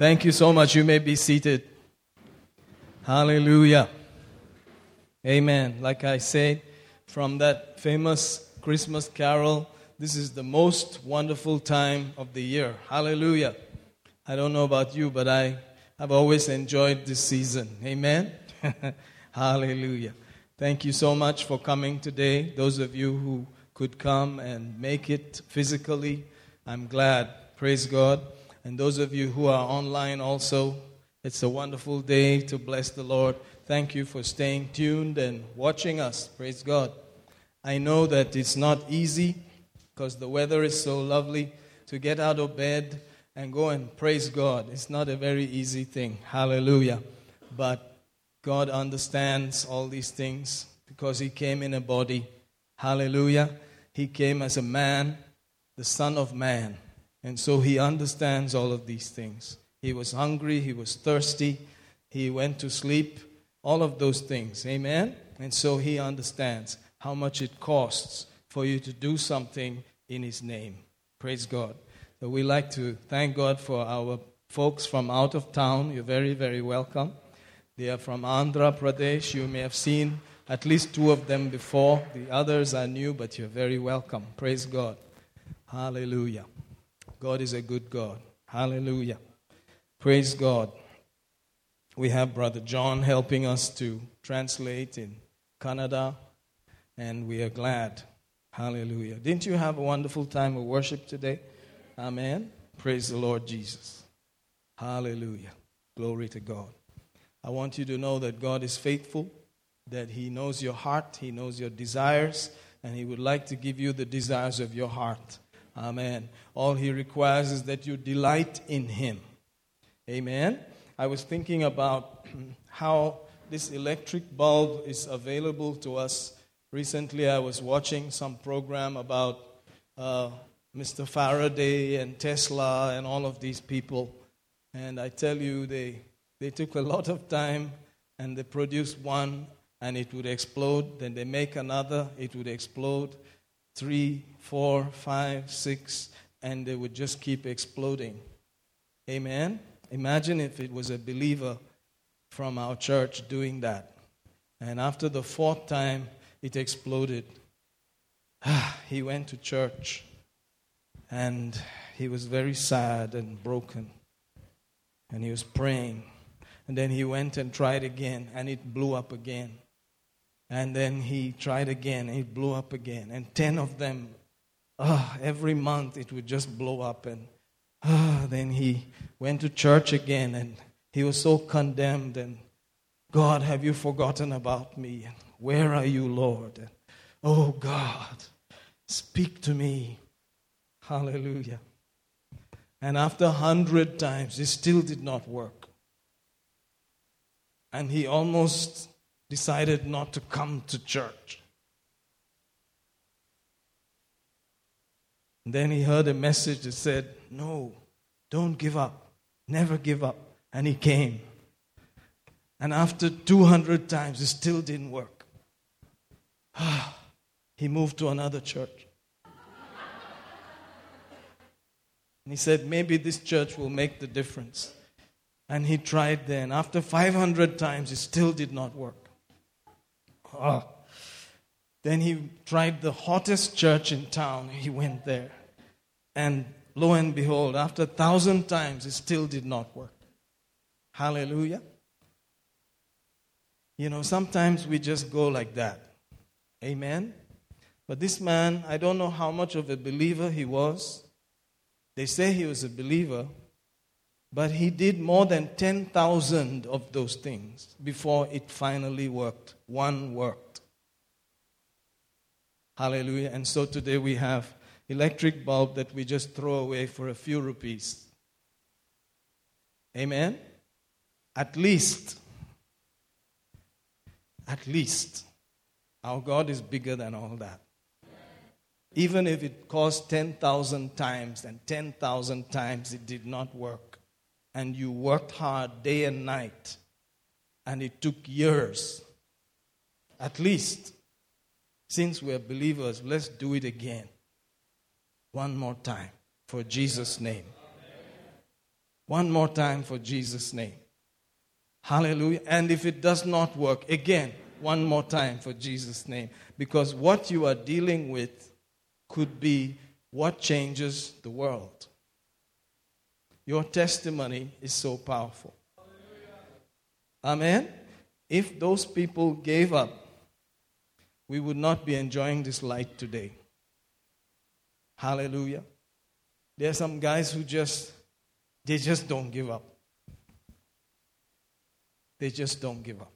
Thank you so much. You may be seated. Hallelujah. Amen. Like I said, from that famous Christmas carol, this is the most wonderful time of the year. Hallelujah. I don't know about you, but I have always enjoyed this season. Amen. Hallelujah. Thank you so much for coming today. Those of you who could come and make it physically, I'm glad. Praise God. And those of you who are online also, it's a wonderful day to bless the Lord. Thank you for staying tuned and watching us. Praise God. I know that it's not easy because the weather is so lovely to get out of bed and go and praise God. It's not a very easy thing. Hallelujah. But God understands all these things because He came in a body. Hallelujah. He came as a man, the Son of Man. And so he understands all of these things. He was hungry, he was thirsty, he went to sleep, all of those things. Amen? And so he understands how much it costs for you to do something in his name. Praise God. So we like to thank God for our folks from out of town. You're very, very welcome. They are from Andhra Pradesh. You may have seen at least two of them before. The others are new, but you're very welcome. Praise God. Hallelujah. God is a good God. Hallelujah. Praise God. We have Brother John helping us to translate in Kannada, and we are glad. Hallelujah. Didn't you have a wonderful time of worship today? Amen. Praise the Lord Jesus. Hallelujah. Glory to God. I want you to know that God is faithful, that He knows your heart, He knows your desires, and He would like to give you the desires of your heart. Amen. All he requires is that you delight in him. Amen. I was thinking about how this electric bulb is available to us. Recently, I was watching some program about uh, Mr. Faraday and Tesla and all of these people. And I tell you, they, they took a lot of time and they produced one and it would explode. Then they make another, it would explode three, four, five, six, and they would just keep exploding. Amen? Imagine if it was a believer from our church doing that. And after the fourth time, it exploded. he went to church and he was very sad and broken. And he was praying. And then he went and tried again, and it blew up again. And then he tried again, and it blew up again. And 10 of them, uh, every month it would just blow up. And uh, then he went to church again, and he was so condemned. And God, have you forgotten about me? And where are you, Lord? And, oh, God, speak to me. Hallelujah. And after a hundred times, it still did not work. And he almost decided not to come to church. And then he heard a message that said, No, don't give up. Never give up. And he came. And after 200 times, it still didn't work. he moved to another church. And he said, Maybe this church will make the difference. And he tried then. After 500 times, it still did not work. Oh. Then he tried the hottest church in town. He went there. And lo and behold, after a thousand times, it still did not work. Hallelujah. You know, sometimes we just go like that. Amen. But this man, I don't know how much of a believer he was. They say he was a believer, but he did more than 10,000 of those things before it finally worked. One worked. Hallelujah. And so today we have electric bulb that we just throw away for a few rupees. Amen. At least at least our God is bigger than all that. Even if it cost 10,000 times and 10,000 times it did not work and you worked hard day and night, and it took years, at least, since we're believers, let's do it again. One more time for Jesus' name. One more time for Jesus' name. Hallelujah. And if it does not work, again, one more time for Jesus' name. Because what you are dealing with could be what changes the world. Your testimony is so powerful. Amen. If those people gave up, we would not be enjoying this light today. Hallelujah. There are some guys who just they just don't give up. They just don't give up.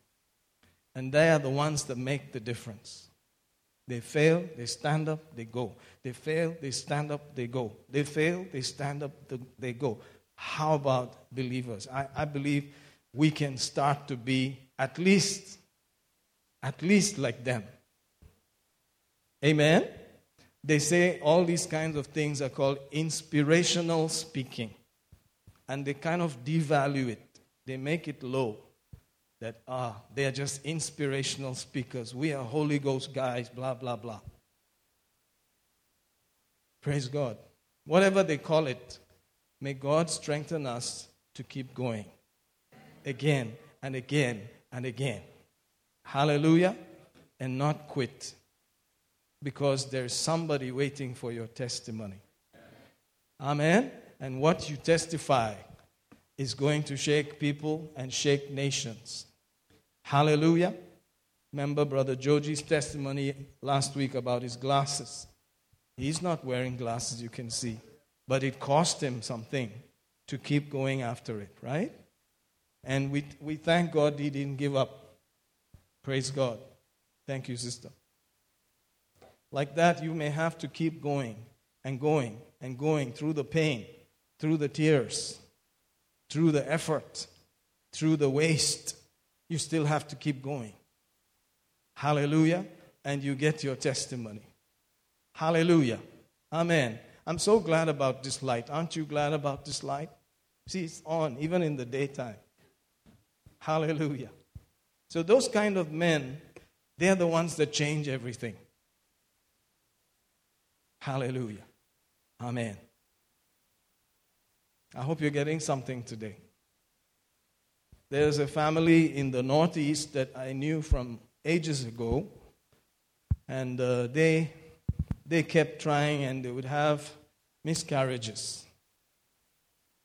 And they are the ones that make the difference. They fail, they stand up, they go. They fail, they stand up, they go. They fail, they stand up, they go. How about believers? I, I believe we can start to be at least, at least like them. Amen? They say all these kinds of things are called inspirational speaking. And they kind of devalue it, they make it low. That, ah, they are just inspirational speakers. We are Holy Ghost guys, blah, blah, blah. Praise God. Whatever they call it, may God strengthen us to keep going again and again and again. Hallelujah. And not quit because there's somebody waiting for your testimony. Amen. And what you testify is going to shake people and shake nations. Hallelujah. Remember Brother Joji's testimony last week about his glasses. He's not wearing glasses, you can see, but it cost him something to keep going after it, right? And we, we thank God he didn't give up. Praise God. Thank you, sister. Like that, you may have to keep going and going and going through the pain, through the tears, through the effort, through the waste. You still have to keep going. Hallelujah. And you get your testimony. Hallelujah. Amen. I'm so glad about this light. Aren't you glad about this light? See, it's on even in the daytime. Hallelujah. So, those kind of men, they're the ones that change everything. Hallelujah. Amen. I hope you're getting something today. There's a family in the Northeast that I knew from ages ago, and uh, they, they kept trying and they would have miscarriages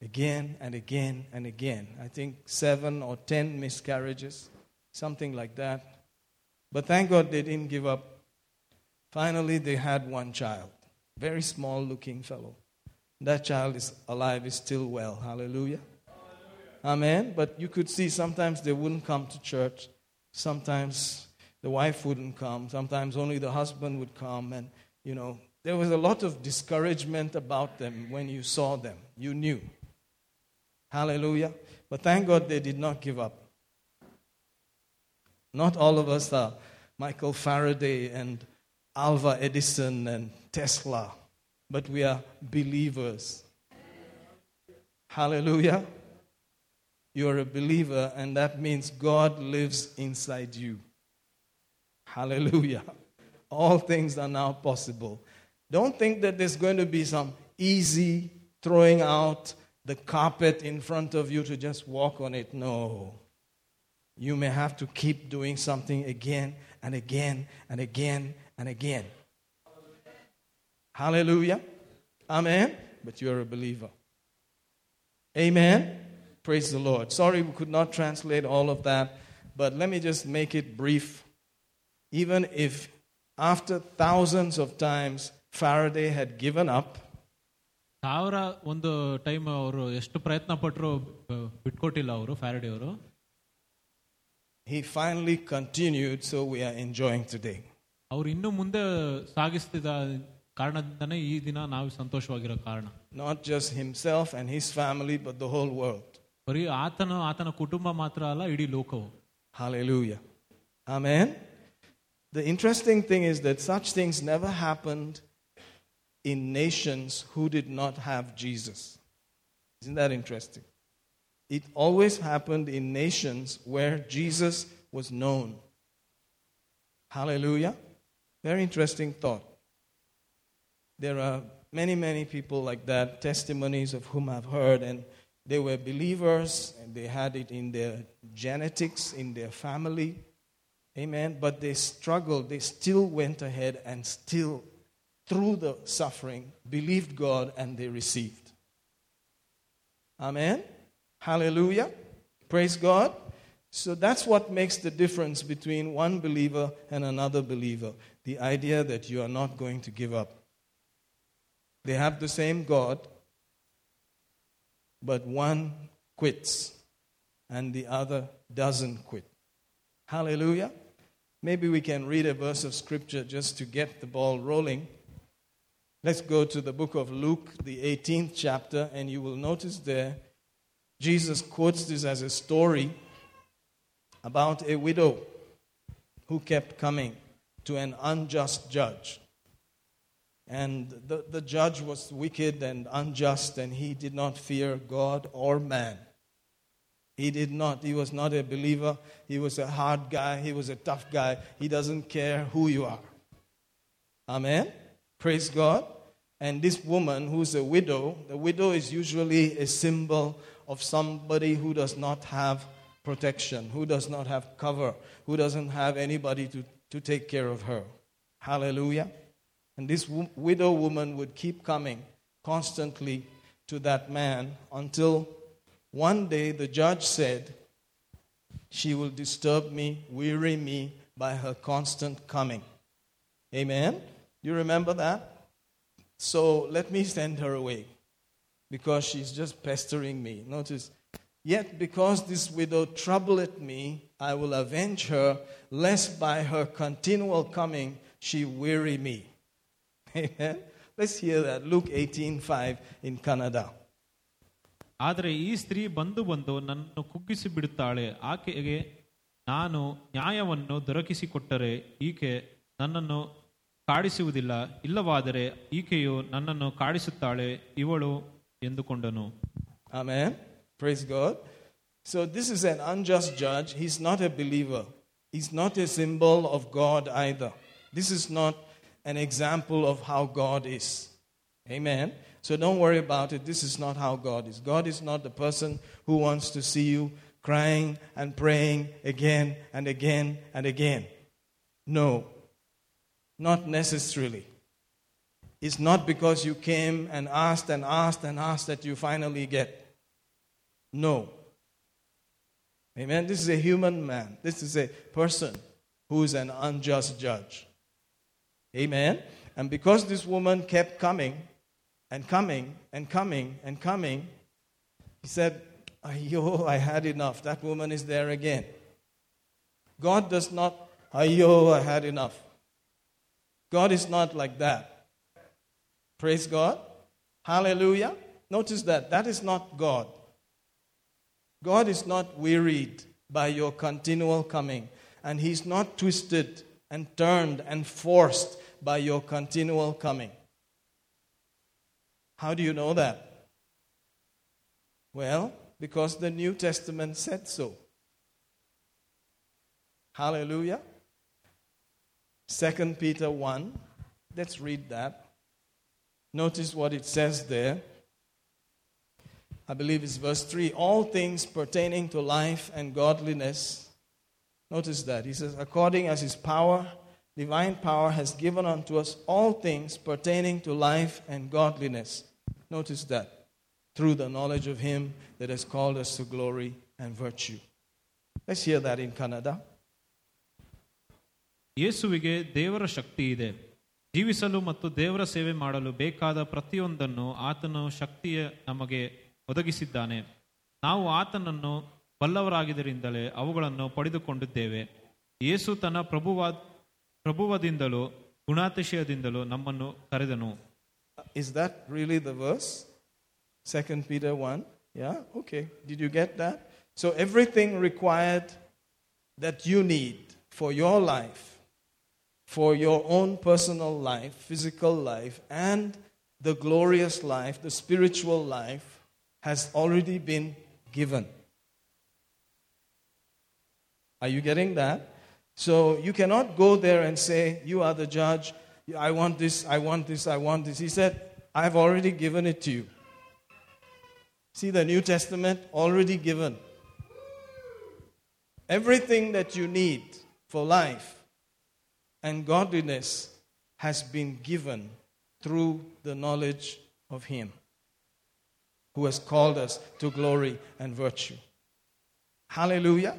again and again and again. I think seven or ten miscarriages, something like that. But thank God they didn't give up. Finally, they had one child, very small looking fellow. That child is alive, is still well. Hallelujah. Hallelujah. Amen. But you could see sometimes they wouldn't come to church. Sometimes the wife wouldn't come. Sometimes only the husband would come. And, you know, there was a lot of discouragement about them when you saw them. You knew. Hallelujah. But thank God they did not give up. Not all of us are Michael Faraday and Alva Edison and Tesla, but we are believers. Hallelujah. You're a believer, and that means God lives inside you. Hallelujah. All things are now possible. Don't think that there's going to be some easy throwing out the carpet in front of you to just walk on it. No. You may have to keep doing something again and again and again and again. Hallelujah. Amen. But you're a believer. Amen. Praise the Lord. Sorry we could not translate all of that, but let me just make it brief. Even if after thousands of times Faraday had given up, ಸಾವಿರ ಒಂದು time ಅವರು ಎಷ್ಟು ಪ್ರಯತ್ನ ಪಟ್ಟರು ಬಿಟ್ಕೊಟ್ಟಿಲ್ಲ ಅವರು ಫ್ಯಾರಡಿ ಅವರು he finally continued so we are enjoying today ಅವರು ಇನ್ನು ಮುಂದೆ ಸಾಗಿಸ್ತಿದ್ದ ಕಾರಣದಿಂದನೇ ಈ ದಿನ ನಾವು ಸಂತೋಷವಾಗಿರೋ ಕಾರಣ not just himself and his family but the whole world ಬರೀ ಆತನ ಆತನ ಕುಟುಂಬ ಮಾತ್ರ ಅಲ್ಲ ಇಡೀ ಲೋಕವು hallelujah amen the interesting thing is that such things never happened in nations who did not have Jesus. Isn't that interesting? It always happened in nations where Jesus was known. Hallelujah. Very interesting thought. There are many, many people like that, testimonies of whom I've heard, and They were believers and they had it in their genetics, in their family. Amen. But they struggled. They still went ahead and still, through the suffering, believed God and they received. Amen. Hallelujah. Praise God. So that's what makes the difference between one believer and another believer the idea that you are not going to give up. They have the same God, but one quits and the other doesn't quit. Hallelujah. Maybe we can read a verse of scripture just to get the ball rolling. Let's go to the book of Luke, the 18th chapter, and you will notice there Jesus quotes this as a story about a widow who kept coming to an unjust judge. And the, the judge was wicked and unjust, and he did not fear God or man. He did not. He was not a believer. He was a hard guy. He was a tough guy. He doesn't care who you are. Amen. Praise God. And this woman, who's a widow, the widow is usually a symbol of somebody who does not have protection, who does not have cover, who doesn't have anybody to, to take care of her. Hallelujah. And this w- widow woman would keep coming constantly to that man until one day the judge said, She will disturb me, weary me by her constant coming. Amen? You remember that? So let me send her away because she's just pestering me. Notice, Yet because this widow troubleth me, I will avenge her, lest by her continual coming she weary me. Amen. Let's hear that. Luke 18:5 in Kannada. ಆದರೆ ಈ ಸ್ತ್ರೀ ಬಂದು ಬಂದು ನನ್ನನ್ನು ಕುಗ್ಗಿಸಿ ಬಿಡುತ್ತಾಳೆ. ಆಕೆಗೆ ನಾನು ನ್ಯಾಯವನ್ನು ದೊರಕಿಸಿಕೊಟ್ಟರೆ ಈಕೆ ನನ್ನನ್ನು ಕಾಡಿಸುವುದಿಲ್ಲ. ಇಲ್ಲವಾದರೆ ಈಕೆಯು ನನ್ನನ್ನು ಕಾಡಿಸುತ್ತಾಳೆ. ಇವಳು ಎಂದುಕೊಂಡನು. Amen praise God so this is an unjust judge he's not a believer is not a symbol of God ಐದ this is not an example of how God is. Amen. So don't worry about it. This is not how God is. God is not the person who wants to see you crying and praying again and again and again. No, not necessarily. It's not because you came and asked and asked and asked that you finally get. No. Amen. This is a human man. This is a person who is an unjust judge. Amen. And because this woman kept coming and coming and coming and coming, he said, Ayo, I had enough. That woman is there again. God does not, Ayo, I had enough. God is not like that. Praise God. Hallelujah. Notice that. That is not God. God is not wearied by your continual coming, and He's not twisted and turned and forced by your continual coming. How do you know that? Well, because the New Testament said so. Hallelujah. 2 Peter 1. Let's read that. Notice what it says there. I believe it's verse 3 all things pertaining to life and godliness. Notice that. He says, according as his power, divine power, has given unto us all things pertaining to life and godliness. Notice that. Through the knowledge of him that has called us to glory and virtue. Let's hear that in Kannada. ಯೇಸುವಿಗೆ ದೇವರ ಶಕ್ತಿ ಇದೆ ಜೀವಿಸಲು ಮತ್ತು ದೇವರ ಸೇವೆ ಮಾಡಲು ಬೇಕಾದ ಪ್ರತಿಯೊಂದನ್ನು ಆತನು ಶಕ್ತಿಯ ನಮಗೆ ಒದಗಿಸಿದ್ದಾನೆ ನಾವು ಆತನನ್ನು ಬಲ್ಲವರಾಗಿದ್ದರಿಂದಲೇ ಅವುಗಳನ್ನು ಪಡೆದುಕೊಂಡಿದ್ದೇವೆ ಯೇಸು ತನ್ನ ಪ್ರಭುವಾದ ಪ್ರಭುವದಿಂದಲೂ ಗುಣಾತಿಶಯದಿಂದಲೂ ನಮ್ಮನ್ನು ಕರೆದನು Is that really the verse? 2 Peter 1. Yeah? Okay. Did you get that? So, everything required that you need for your life, for your own personal life, physical life, and the glorious life, the spiritual life, has already been given. Are you getting that? So you cannot go there and say, You are the judge. I want this, I want this, I want this. He said, I've already given it to you. See the New Testament already given. Everything that you need for life and godliness has been given through the knowledge of Him who has called us to glory and virtue. Hallelujah.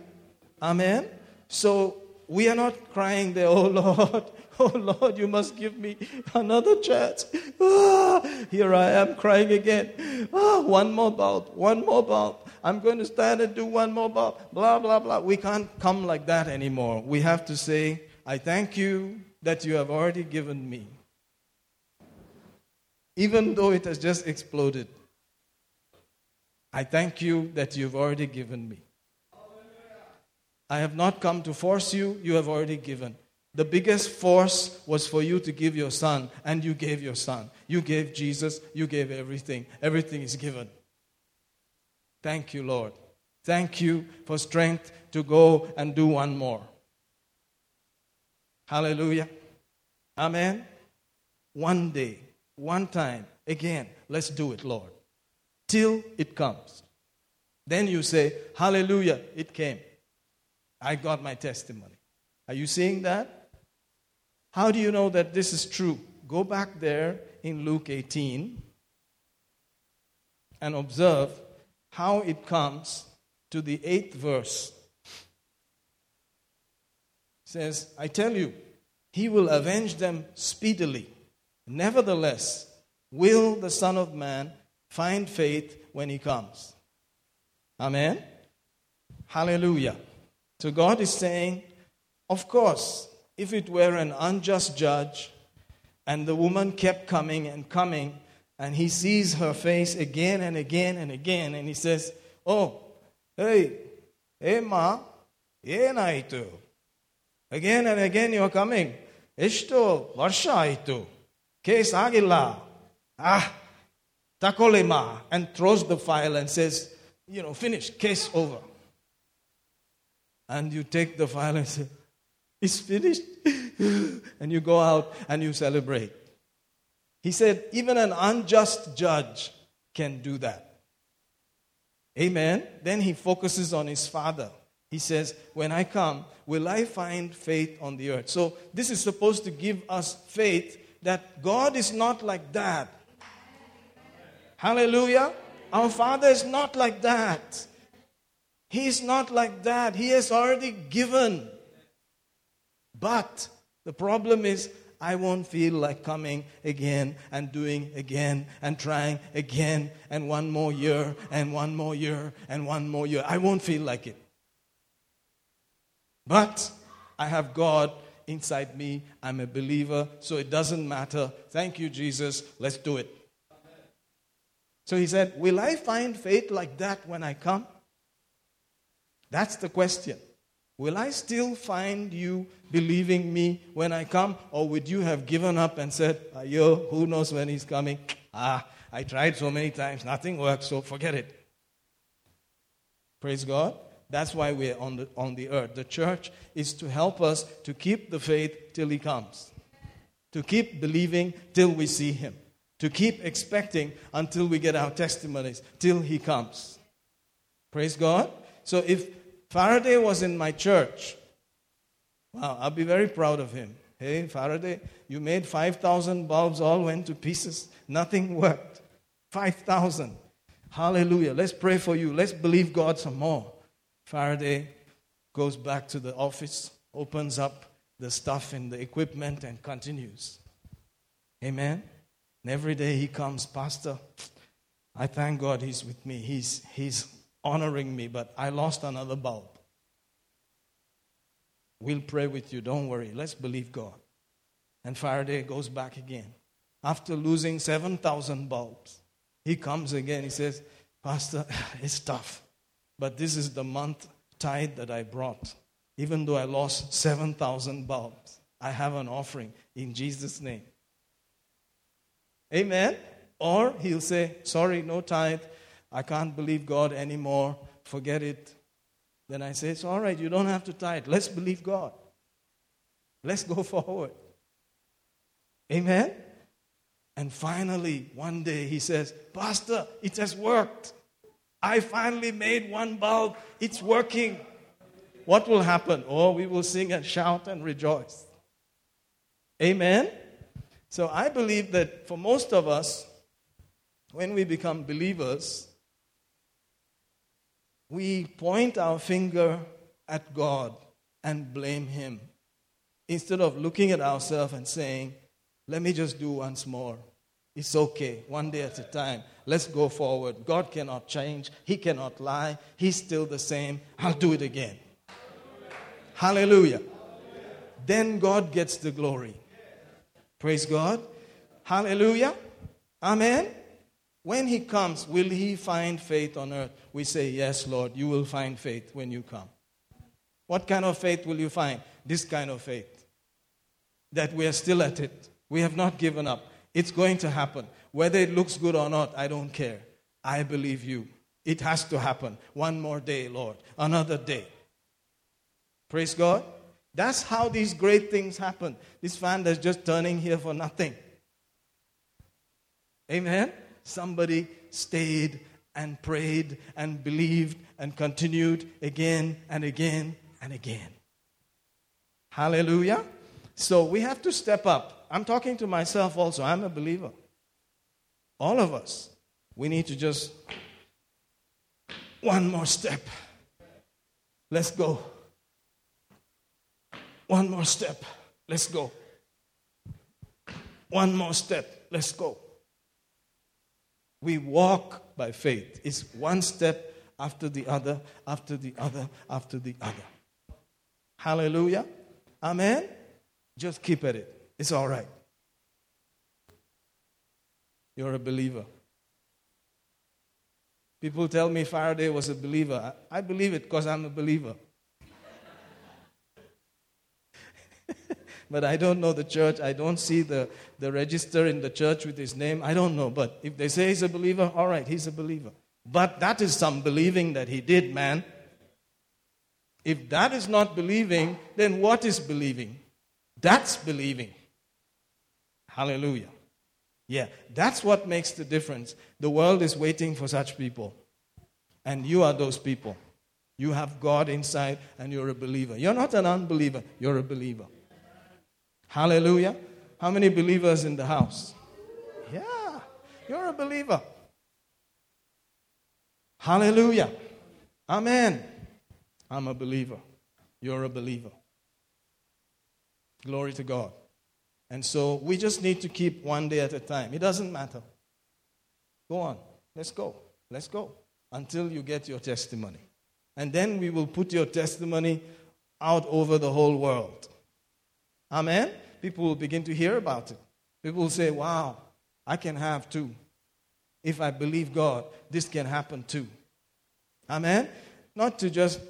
Amen. So we are not crying there, oh Lord, oh Lord, you must give me another chance. Ah, here I am crying again. Ah, one more bout, one more bout. I'm going to stand and do one more bout. Blah, blah, blah. We can't come like that anymore. We have to say, I thank you that you have already given me. Even though it has just exploded, I thank you that you've already given me. I have not come to force you, you have already given. The biggest force was for you to give your son, and you gave your son. You gave Jesus, you gave everything. Everything is given. Thank you, Lord. Thank you for strength to go and do one more. Hallelujah. Amen. One day, one time, again, let's do it, Lord. Till it comes. Then you say, Hallelujah, it came. I got my testimony. Are you seeing that? How do you know that this is true? Go back there in Luke 18 and observe how it comes to the eighth verse. It says, I tell you, he will avenge them speedily. Nevertheless, will the Son of Man find faith when he comes? Amen? Hallelujah. So God is saying, of course, if it were an unjust judge and the woman kept coming and coming, and he sees her face again and again and again, and he says, Oh, hey, hey, ma, ಏನಾಯಿತು Again and again you're coming. ಎಷ್ಟು ವರ್ಷ ಆಯಿತು case ಆಗಿಲ್ಲ Ah, takolema, and throws the file and says, you know, finish, case over. And you take the file and say, it's finished. and you go out and you celebrate. He said, even an unjust judge can do that. Amen. Then he focuses on his father. He says, When I come, will I find faith on the earth? So this is supposed to give us faith that God is not like that. Hallelujah. Our Father is not like that. He is not like that. He has already given. But the problem is, I won't feel like coming again and doing again and trying again and one more year and one more year and one more year. I won't feel like it. But I have God inside me. I'm a believer, so it doesn't matter. Thank you, Jesus. Let's do it. So he said, Will I find faith like that when I come? That's the question. Will I still find you believing me when I come, or would you have given up and said, Yo, who knows when he's coming? Ah, I tried so many times, nothing worked, so forget it. Praise God. That's why we're on the, on the earth. The church is to help us to keep the faith till he comes, to keep believing till we see him, to keep expecting until we get our testimonies, till he comes. Praise God. So if Faraday was in my church. Wow, I'll be very proud of him. Hey, Faraday, you made 5,000 bulbs, all went to pieces. Nothing worked. 5,000. Hallelujah. Let's pray for you. Let's believe God some more. Faraday goes back to the office, opens up the stuff and the equipment, and continues. Amen. And every day he comes, Pastor, I thank God he's with me. He's, he's honoring me, but I lost another bulb. We'll pray with you. Don't worry. Let's believe God. And Faraday goes back again. After losing 7,000 bulbs, he comes again. He says, Pastor, it's tough, but this is the month tithe that I brought. Even though I lost 7,000 bulbs, I have an offering in Jesus' name. Amen. Or he'll say, Sorry, no tithe. I can't believe God anymore. Forget it. Then I say, It's all right. You don't have to tithe. Let's believe God. Let's go forward. Amen. And finally, one day he says, Pastor, it has worked. I finally made one bulb. It's working. What will happen? Oh, we will sing and shout and rejoice. Amen? So I believe that for most of us, when we become believers, we point our finger at God and blame Him instead of looking at ourselves and saying, Let me just do once more. It's okay, one day at a time. Let's go forward. God cannot change, He cannot lie. He's still the same. I'll do it again. Hallelujah. Hallelujah. Then God gets the glory. Praise God. Hallelujah. Amen. When He comes, will He find faith on earth? We say, Yes, Lord, you will find faith when you come. What kind of faith will you find? This kind of faith. That we are still at it. We have not given up. It's going to happen. Whether it looks good or not, I don't care. I believe you. It has to happen. One more day, Lord. Another day. Praise God. That's how these great things happen. This fan that's just turning here for nothing. Amen. Somebody stayed and prayed and believed and continued again and again and again. Hallelujah. So we have to step up. I'm talking to myself also. I'm a believer. All of us. We need to just one more step. Let's go. One more step. Let's go. One more step. Let's go. We walk by faith. It's one step after the other, after the other, after the other. Hallelujah. Amen. Just keep at it. It's all right. You're a believer. People tell me Faraday was a believer. I believe it because I'm a believer. But I don't know the church. I don't see the, the register in the church with his name. I don't know. But if they say he's a believer, all right, he's a believer. But that is some believing that he did, man. If that is not believing, then what is believing? That's believing. Hallelujah. Yeah, that's what makes the difference. The world is waiting for such people. And you are those people. You have God inside and you're a believer. You're not an unbeliever, you're a believer. Hallelujah. How many believers in the house? Yeah, you're a believer. Hallelujah. Amen. I'm a believer. You're a believer. Glory to God. And so we just need to keep one day at a time. It doesn't matter. Go on. Let's go. Let's go until you get your testimony. And then we will put your testimony out over the whole world. Amen? People will begin to hear about it. People will say, wow, I can have too. If I believe God, this can happen too. Amen? Not to just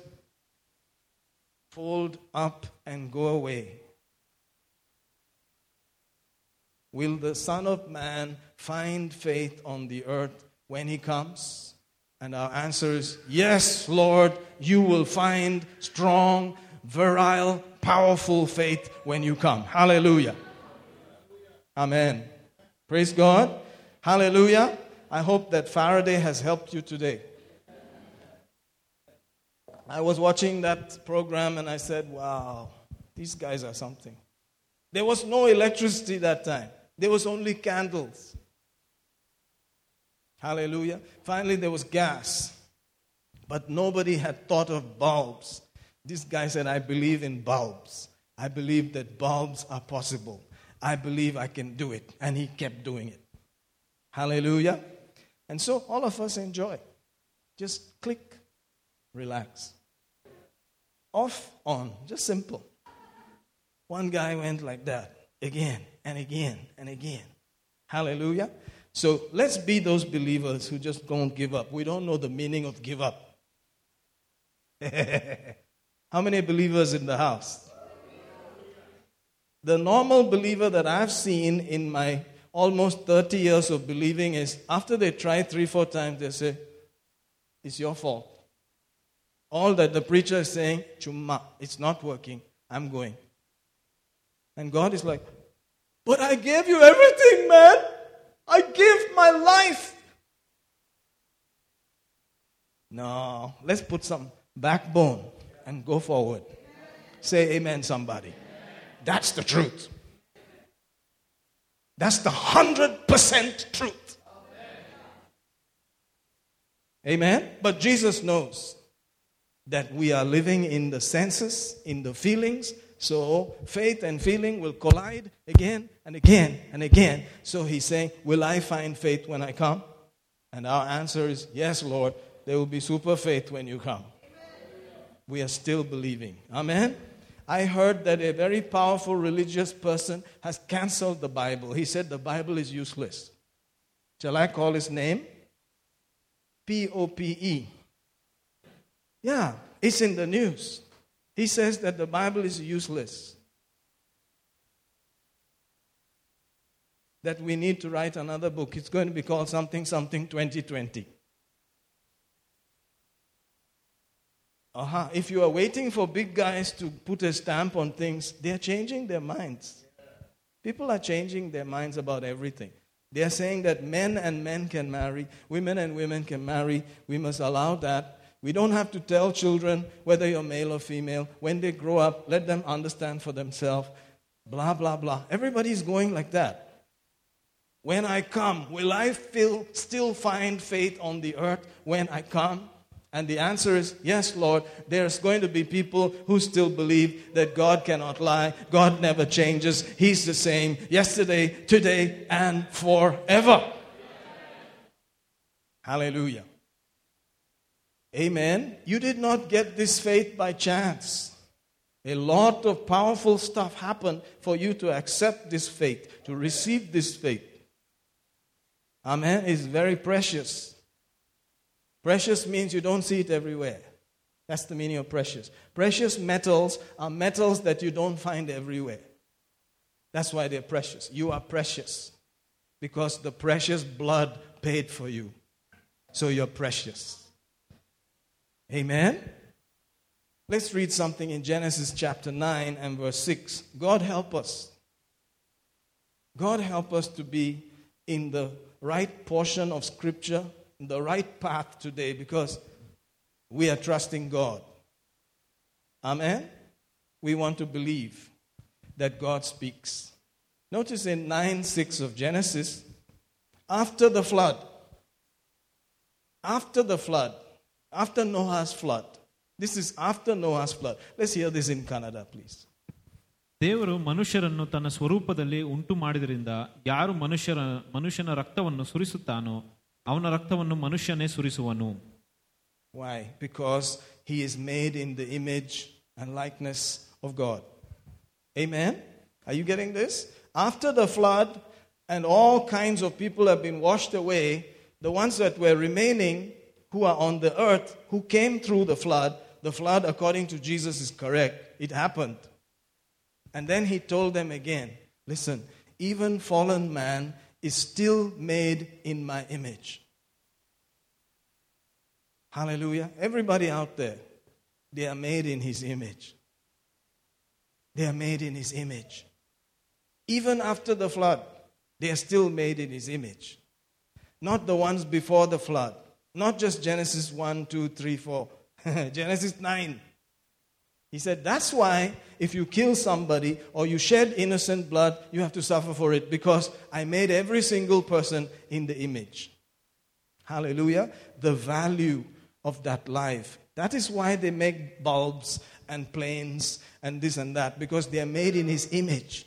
fold up and go away. Will the Son of Man find faith on the earth when he comes? And our answer is yes, Lord, you will find strong, virile, powerful faith when you come. Hallelujah. Amen. Praise God. Hallelujah. I hope that Faraday has helped you today. I was watching that program and I said, wow, these guys are something. There was no electricity that time, there was only candles. Hallelujah. Finally, there was gas, but nobody had thought of bulbs. This guy said, I believe in bulbs. I believe that bulbs are possible. I believe I can do it. And he kept doing it. Hallelujah. And so all of us enjoy. Just click, relax off, on, just simple. One guy went like that again and again and again. Hallelujah. So let's be those believers who just don't give up. We don't know the meaning of give up. How many believers in the house? The normal believer that I've seen in my almost 30 years of believing is after they try three, four times, they say, It's your fault. All that the preacher is saying, chumma, it's not working. I'm going. And God is like, but I gave you everything, man. I gave my life. No, let's put some backbone and go forward. Say amen, somebody. That's the truth. That's the 100% truth. Amen. But Jesus knows that we are living in the senses, in the feelings. So faith and feeling will collide again and again and again. So he's saying, Will I find faith when I come? And our answer is, Yes, Lord. There will be super faith when you come. We are still believing. Amen. I heard that a very powerful religious person has canceled the Bible. He said the Bible is useless. Shall I call his name? P O P E. Yeah, it's in the news. He says that the Bible is useless. That we need to write another book. It's going to be called something, something 2020. Uh-huh. If you are waiting for big guys to put a stamp on things, they're changing their minds. People are changing their minds about everything. They are saying that men and men can marry, women and women can marry. We must allow that. We don't have to tell children whether you're male or female. When they grow up, let them understand for themselves. Blah, blah, blah. Everybody's going like that. When I come, will I feel, still find faith on the earth when I come? And the answer is yes, Lord. There's going to be people who still believe that God cannot lie. God never changes. He's the same yesterday, today, and forever. Hallelujah. Amen. You did not get this faith by chance. A lot of powerful stuff happened for you to accept this faith, to receive this faith. Amen. It's very precious. Precious means you don't see it everywhere. That's the meaning of precious. Precious metals are metals that you don't find everywhere. That's why they're precious. You are precious because the precious blood paid for you. So you're precious. Amen? Let's read something in Genesis chapter 9 and verse 6. God help us. God help us to be in the right portion of Scripture the right path today because we are trusting God. Amen? We want to believe that God speaks. Notice in 9 6 of Genesis, after the flood, after the flood, after Noah's flood, this is after Noah's flood. Let's hear this in Kannada, please. ದೇವರು ಮನುಷ್ಯರನ್ನು ತನ್ನ ಸ್ವರೂಪದಲ್ಲಿ ಉಂಟು ಮಾಡಿದರಿಂದ ಯಾರು ಮನುಷ್ಯರ ಮನುಷ್ಯನ ರಕ್ತವನ್ನು ಸುರಿಸುತ್ತಾನೋ ಅವನ ರಕ್ತವನ್ನು ಮನುಷ್ಯನೇ ಸುರಿಸುವನು Why? Because he is made in the image and likeness of God. Amen? Are you getting this? After the flood, and all kinds of people have been washed away, the ones that were remaining, who are on the earth, who came through the flood, the flood, according to Jesus, is correct. It happened. And then he told them again listen, even fallen man is still made in my image. Hallelujah. Everybody out there, they are made in his image. They are made in his image. Even after the flood, they are still made in his image. Not the ones before the flood. Not just Genesis 1, 2, 3, 4. Genesis 9. He said, That's why if you kill somebody or you shed innocent blood, you have to suffer for it because I made every single person in the image. Hallelujah. The value of that life. That is why they make bulbs and planes and this and that because they are made in His image.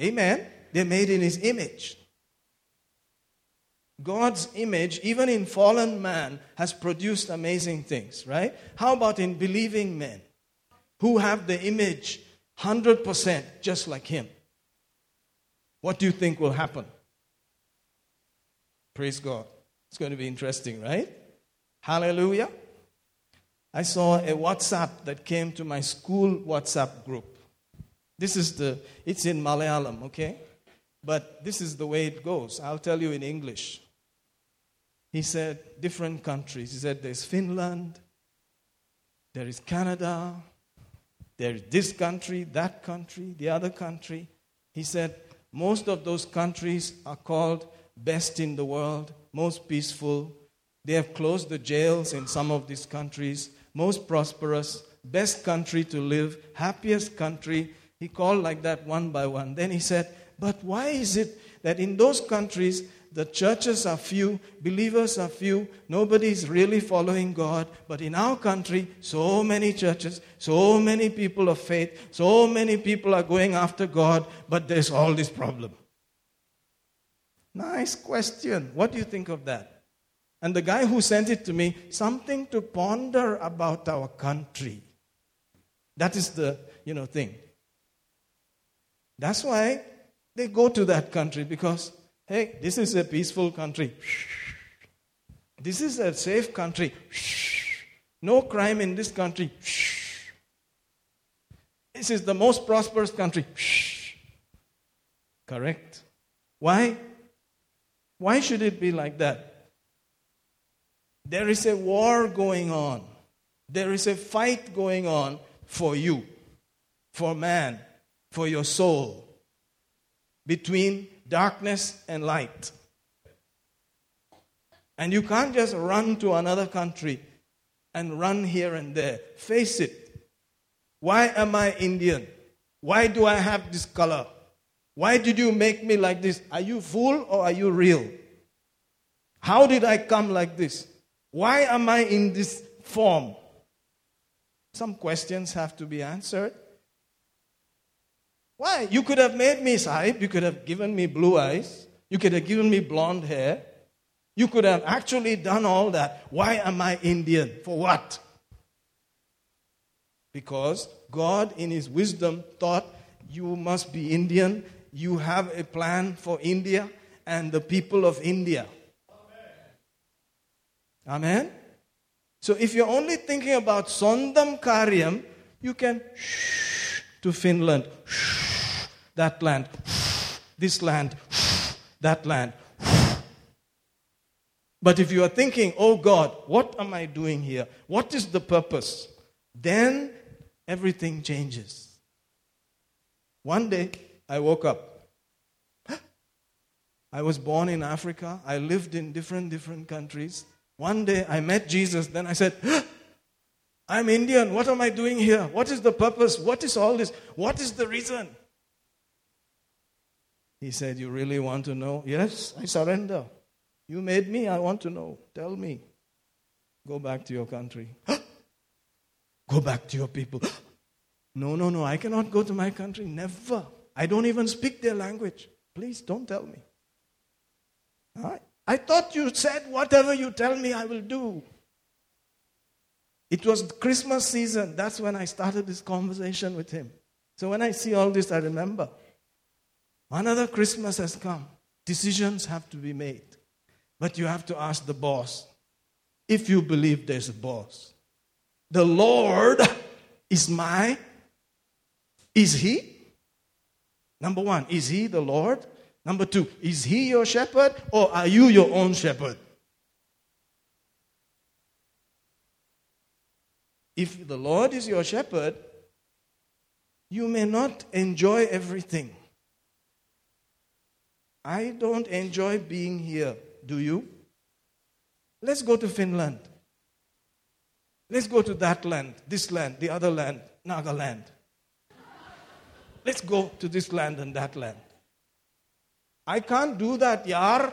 Amen. They're made in His image. God's image, even in fallen man, has produced amazing things, right? How about in believing men who have the image 100% just like Him? What do you think will happen? Praise God. It's going to be interesting, right? Hallelujah. I saw a WhatsApp that came to my school WhatsApp group. This is the, it's in Malayalam, okay? But this is the way it goes. I'll tell you in English. He said, different countries. He said, there's Finland, there is Canada, there is this country, that country, the other country. He said, most of those countries are called best in the world, most peaceful, They have closed the jails in some of these countries, most prosperous, best country to live, happiest country. He called like that one by one. Then he said, But why is it that in those countries the churches are few, believers are few, nobody is really following God. But in our country, so many churches, so many people of faith, so many people are going after God, but there's all this problem. Nice question. What do you think of that? And the guy who sent it to me, something to ponder about our country. That is the, you know, thing. That's why they go to that country because Hey, this is a peaceful country. This is a safe country. No crime in this country. This is the most prosperous country. Correct. Why? Why should it be like that? There is a war going on. There is a fight going on for you, for man, for your soul, between darkness and light. And you can't just run to another country and run here and there. Face it. Why am I Indian? Why do I have this color? Why did you make me like this? Are you fool or are you real? How did I come like this? Why am I in this form? Some questions have to be answered. Why? You could have made me sahib. You could have given me blue eyes. You could have given me blonde hair. You could have actually done all that. Why am I Indian? For what? Because God, in His wisdom, thought you must be Indian. You have a plan for India and the people of India. Amen? Amen? So if you're only thinking about Sondam Karyam, you can shh to Finland. Shh that land, this land, that land. But if you are thinking, oh God, what am I doing here? What is the purpose? Then everything changes. One day, I woke up. I was born in Africa. I lived in different, different countries. One day, I met Jesus. Then I said, I'm Indian. What am I doing here? What is the purpose? What is all this? What is the reason? He said, You really want to know? Yes, I surrender. You made me, I want to know. Tell me. Go back to your country. go back to your people. no, no, no, I cannot go to my country. Never. I don't even speak their language. Please don't tell me. I, I thought you said, Whatever you tell me, I will do. It was Christmas season. That's when I started this conversation with him. So when I see all this, I remember. Another Christmas has come. Decisions have to be made. But you have to ask the boss if you believe there's a boss. The Lord is my. Is He? Number one, is He the Lord? Number two, is He your shepherd or are you your own shepherd? If the Lord is your shepherd, you may not enjoy everything. I don't enjoy being here. Do you? Let's go to Finland. Let's go to that land, this land, the other land, Nagaland. Let's go to this land and that land. I can't do that, yar.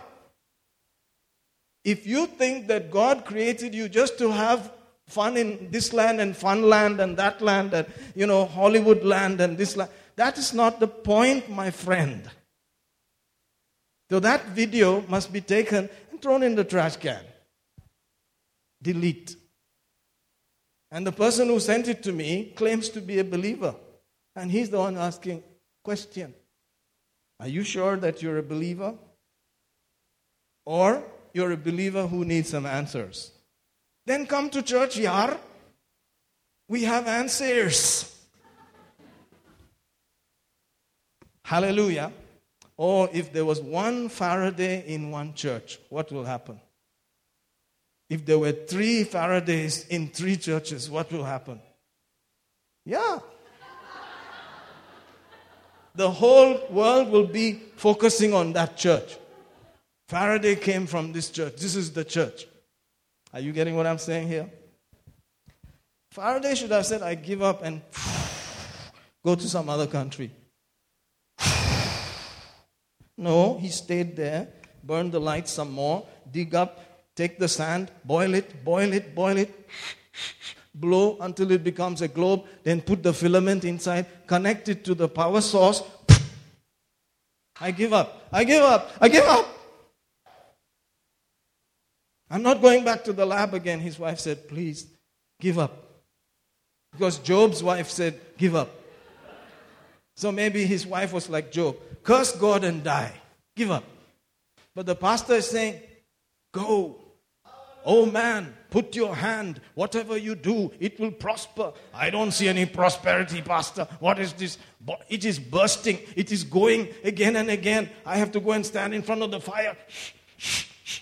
If you think that God created you just to have fun in this land and fun land and that land and, you know, Hollywood land and this land, that is not the point, my friend. So that video must be taken and thrown in the trash can. Delete. And the person who sent it to me claims to be a believer. And he's the one asking question. Are you sure that you're a believer? Or you're a believer who needs some answers? Then come to church, yar. We have answers. Hallelujah. Or if there was one Faraday in one church, what will happen? If there were three Faradays in three churches, what will happen? Yeah. the whole world will be focusing on that church. Faraday came from this church. This is the church. Are you getting what I'm saying here? Faraday should have said, I give up and go to some other country. No, he stayed there, burned the light some more, dig up, take the sand, boil it, boil it, boil it, blow until it becomes a globe, then put the filament inside, connect it to the power source. I give up. I give up. I give up. I'm not going back to the lab again. His wife said, Please give up. Because Job's wife said, Give up. So maybe his wife was like Job curse God and die. Give up. But the pastor is saying, Go. Oh man, put your hand. Whatever you do, it will prosper. I don't see any prosperity, Pastor. What is this? It is bursting. It is going again and again. I have to go and stand in front of the fire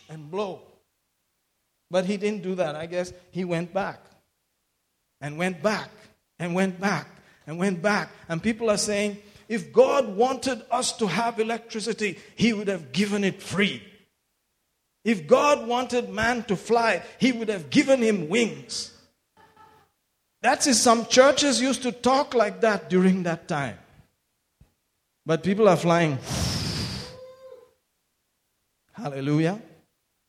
and blow. But he didn't do that. I guess he went back and went back and went back and went back. And people are saying, if God wanted us to have electricity, He would have given it free. If God wanted man to fly, He would have given him wings. That's it. Some churches used to talk like that during that time. But people are flying. Hallelujah.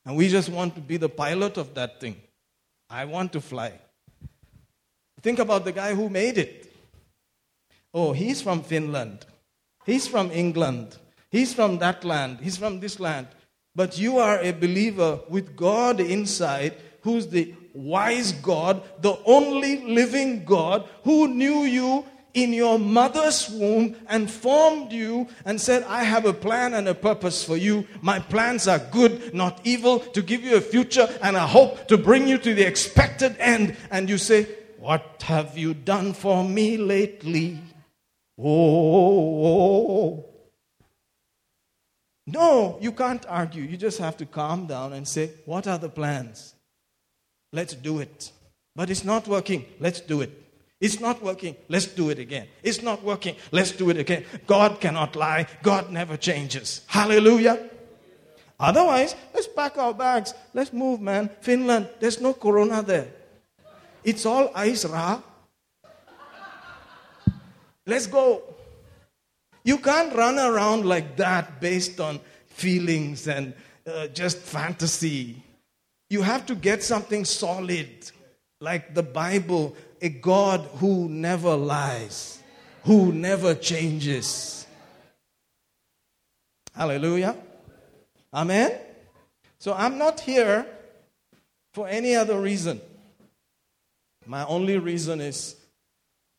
And we just want to be the pilot of that thing. I want to fly. Think about the guy who made it. Oh, he's from Finland. He's from England. He's from that land. He's from this land. But you are a believer with God inside, who's the wise God, the only living God, who knew you in your mother's womb and formed you and said, I have a plan and a purpose for you. My plans are good, not evil, to give you a future and a hope to bring you to the expected end. And you say, What have you done for me lately? Oh, oh, oh, oh, no, you can't argue. You just have to calm down and say, What are the plans? Let's do it. But it's not working. Let's do it. It's not working. Let's do it again. It's not working. Let's do it again. God cannot lie. God never changes. Hallelujah. Otherwise, let's pack our bags. Let's move, man. Finland, there's no corona there. It's all ice, Ra. Let's go. You can't run around like that based on feelings and uh, just fantasy. You have to get something solid, like the Bible, a God who never lies, who never changes. Hallelujah. Amen. So I'm not here for any other reason. My only reason is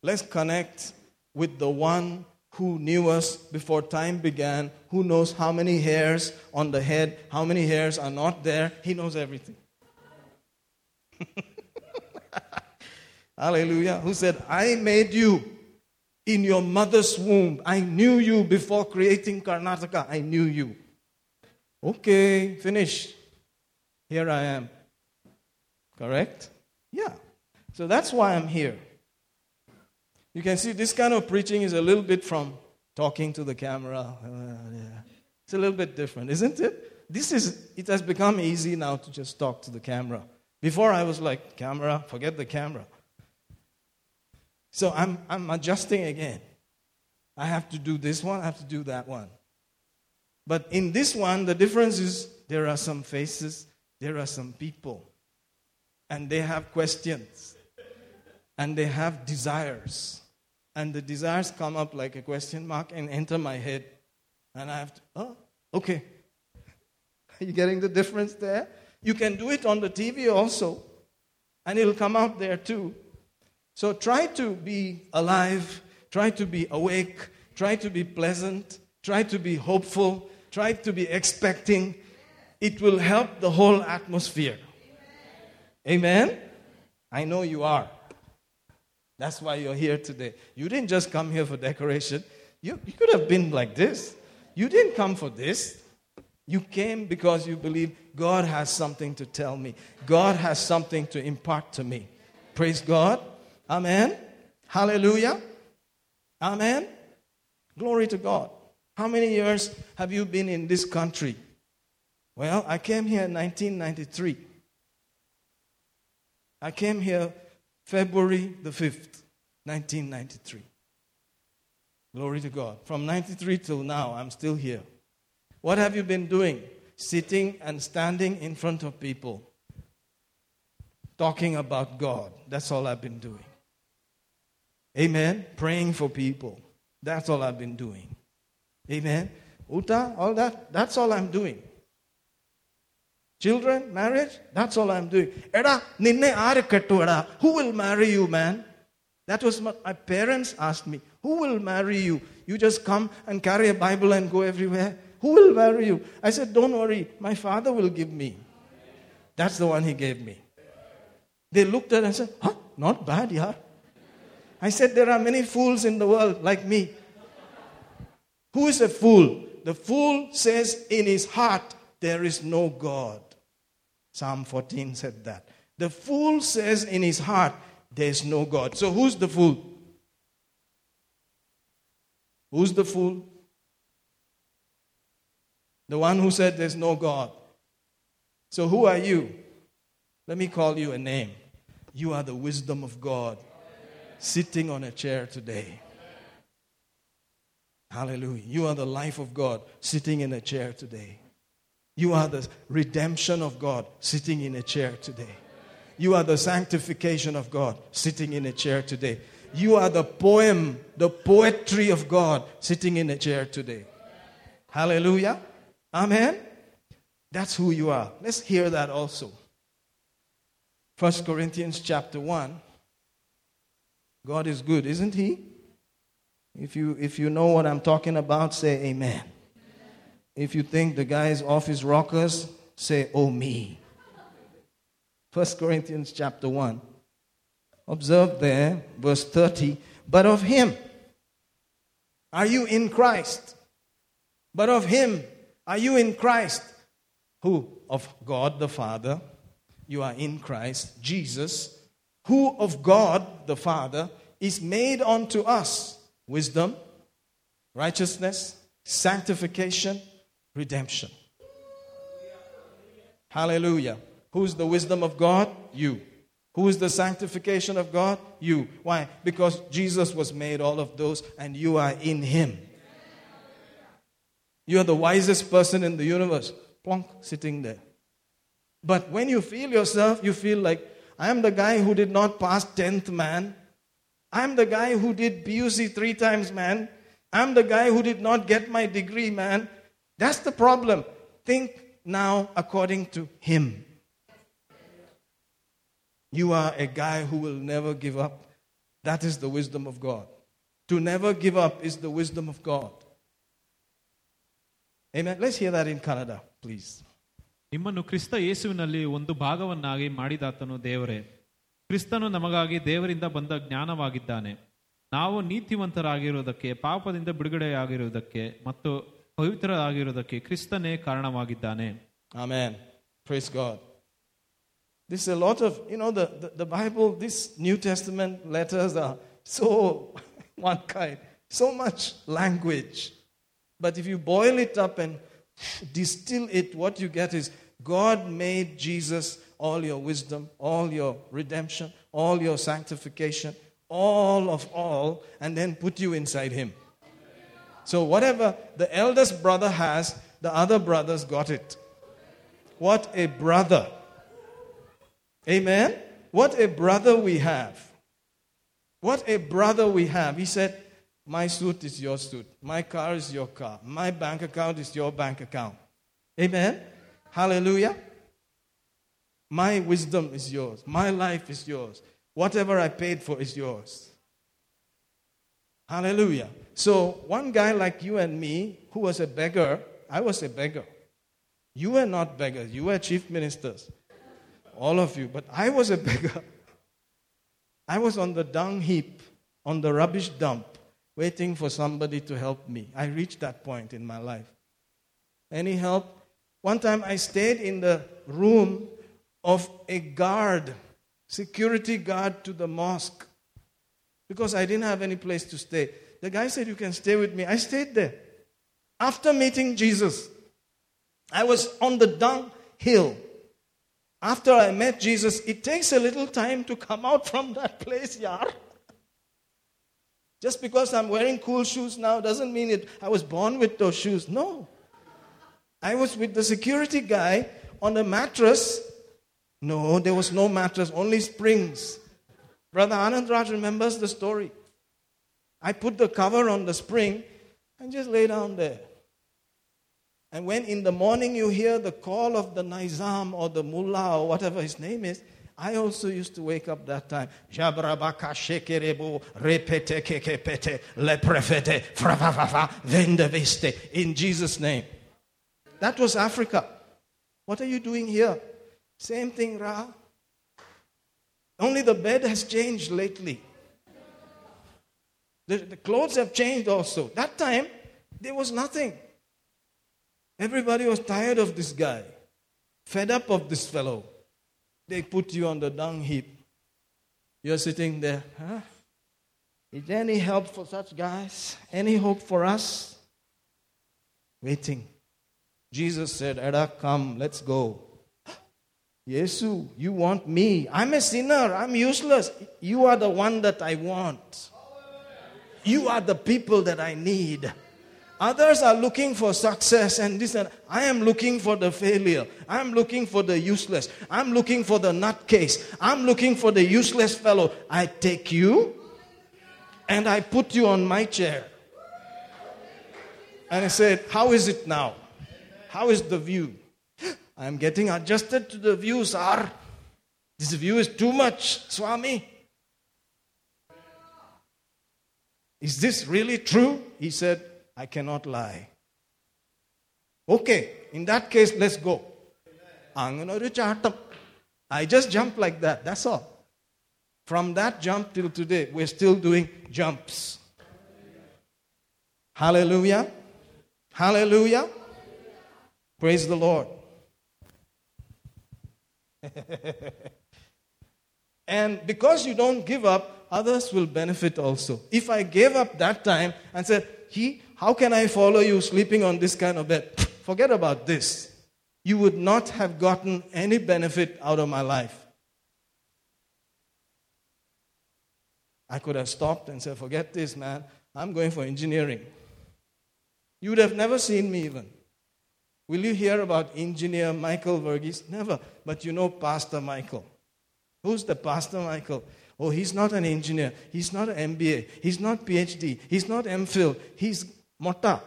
let's connect with the one who knew us before time began, who knows how many hairs on the head, how many hairs are not there. He knows everything. Hallelujah. Who said, I made you in your mother's womb. I knew you before creating Karnataka. I knew you. Okay, finish. Here I am. Correct? Yeah. So that's why I'm here. You can see this kind of preaching is a little bit from talking to the camera. Uh, yeah. It's a little bit different, isn't it? This is, it has become easy now to just talk to the camera. Before I was like, camera, forget the camera. So I'm, I'm adjusting again. I have to do this one, I have to do that one. But in this one, the difference is there are some faces, there are some people, and they have questions, and they have desires and the desires come up like a question mark and enter my head. And I have to, oh, okay. Are you getting the difference there? You can do it on the TV also, and it'll come out there too. So try to be alive, try to be awake, try to be pleasant, try to be hopeful, try to be expecting. It will help the whole atmosphere. Amen? I know you are. That's why you're here today. You didn't just come here for decoration. You, you could have been like this. You didn't come for this. You came because you believe God has something to tell me, God has something to impart to me. Praise God. Amen. Hallelujah. Amen. Glory to God. How many years have you been in this country? Well, I came here in 1993. I came here February the 5th, 1993. Glory to God. From 93 till now, I'm still here. What have you been doing? Sitting and standing in front of people, talking about God. That's all I've been doing. Amen. Praying for people. That's all I've been doing. Amen. Uta, all that, that's all I'm doing. Children, marriage, that's all I'm doing. Eda, ninne aare eda. Who will marry you, man? That was what my parents asked me. Who will marry you? You just come and carry a Bible and go everywhere. Who will marry you? I said, Don't worry, my father will give me. That's the one he gave me. They looked at it and said, Huh? Not bad, yeah. I said, There are many fools in the world like me. Who is a fool? The fool says in his heart, There is no God. Psalm 14 said that. The fool says in his heart, There is no God. So who's the fool? Who's the fool? The one who said there's no God. So who are you? Let me call you a name. You are the wisdom of God sitting on a chair today. Hallelujah. You are the life of God sitting in a chair today. You are the redemption of God sitting in a chair today. You are the sanctification of God sitting in a chair today. You are the poem, the poetry of God sitting in a chair today. Hallelujah. Amen. That's who you are. Let's hear that also. First Corinthians chapter 1. God is good, isn't he? If you if you know what I'm talking about, say amen. If you think the guy is off his rockers, say oh me. First Corinthians chapter 1. Observe there, verse 30. But of him are you in Christ? But of him are you in Christ? Who? Of God the Father. You are in Christ, Jesus, who of God the Father is made unto us wisdom, righteousness, sanctification, redemption. Hallelujah. Who's the wisdom of God? You. Who is the sanctification of God? You. Why? Because Jesus was made all of those and you are in Him. You are the wisest person in the universe. Plonk, sitting there. But when you feel yourself, you feel like, I am the guy who did not pass 10th, man. I'm the guy who did PUC three times, man. I'm the guy who did not get my degree, man. That's the problem. Think now according to Him. You are a guy who will never give up. That is the wisdom of God. To never give up is the wisdom of God. Amen. Let's hear that in Kannada, please. ನಿಮ್ಮನ್ನು ಕ್ರಿಸ್ತ ಯೇಸುವಿನಲ್ಲಿ ಒಂದು ಭಾಗವನ್ನಾಗಿ ಮಾಡಿದಾತನು ದೇವರೇ ಕ್ರಿಸ್ತನು ನಮಗಾಗಿ ದೇವರಿಂದ ಬಂದ ಜ್ಞಾನವಾಗಿದ್ದಾನೆ ನಾವು ನೀತಿವಂತರಾಗಿರುವುದಕ್ಕೆ ಪಾಪದಿಂದ ಬಿಡುಗಡೆಯಾಗಿರುವುದಕ್ಕೆ ಮತ್ತು ಪವಿತ್ರರಾಗಿರುವುದಕ್ಕೆ ಕ್ರಿಸ್ತನೇ ಕಾರಣವಾಗಿದ್ದಾನೆ Amen. Praise God. This is a lot of, you know, the, the, the Bible, these New Testament letters are so one kind, so much language. But if you boil it up and distill it, what you get is God made Jesus all your wisdom, all your redemption, all your sanctification, all of all, and then put you inside Him. So, whatever the eldest brother has, the other brothers got it. What a brother! Amen? What a brother we have. What a brother we have. He said, My suit is your suit. My car is your car. My bank account is your bank account. Amen? Hallelujah. My wisdom is yours. My life is yours. Whatever I paid for is yours. Hallelujah. So, one guy like you and me, who was a beggar, I was a beggar. You were not beggars, you were chief ministers. All of you. But I was a beggar. I was on the dung heap, on the rubbish dump, waiting for somebody to help me. I reached that point in my life. Any help? One time I stayed in the room of a guard, security guard to the mosque, because I didn't have any place to stay. The guy said, You can stay with me. I stayed there. After meeting Jesus, I was on the dung hill. After I met Jesus, it takes a little time to come out from that place, yaar. Just because I'm wearing cool shoes now doesn't mean it, I was born with those shoes. No. I was with the security guy on a mattress. No, there was no mattress, only springs. Brother Anand Raj remembers the story. I put the cover on the spring and just lay down there. And when in the morning you hear the call of the Nizam or the Mullah or whatever his name is, I also used to wake up that time. Jabrabaka shekerebo repete kekepete leprefete fravafafa vendeveste in Jesus' name. That was Africa. What are you doing here? Same thing, Ra. Only the bed has changed lately. The, the clothes have changed also. That time, there was nothing. Everybody was tired of this guy, fed up of this fellow. They put you on the dung heap. You're sitting there, huh? Is there any help for such guys? Any hope for us? Waiting. Jesus said, Ada, come, let's go. Yesu, you want me. I'm a sinner. I'm useless. You are the one that I want. You are the people that I need. Others are looking for success and this and I am looking for the failure. I'm looking for the useless. I'm looking for the nutcase. I'm looking for the useless fellow. I take you and I put you on my chair. And I said, How is it now? How is the view? I'm getting adjusted to the view, sir. This view is too much, Swami. Is this really true? He said, I cannot lie. Okay, in that case, let's go. I just jumped like that, that's all. From that jump till today, we're still doing jumps. Hallelujah. Hallelujah. Praise the Lord. and because you don't give up, others will benefit also. If I gave up that time and said, He, how can I follow you sleeping on this kind of bed? Forget about this. You would not have gotten any benefit out of my life. I could have stopped and said, Forget this, man. I'm going for engineering. You would have never seen me even. Will you hear about engineer Michael Verghese? Never. But you know Pastor Michael. Who's the Pastor Michael? Oh, he's not an engineer. He's not an MBA. He's not PhD. He's not MPhil. He's Mota.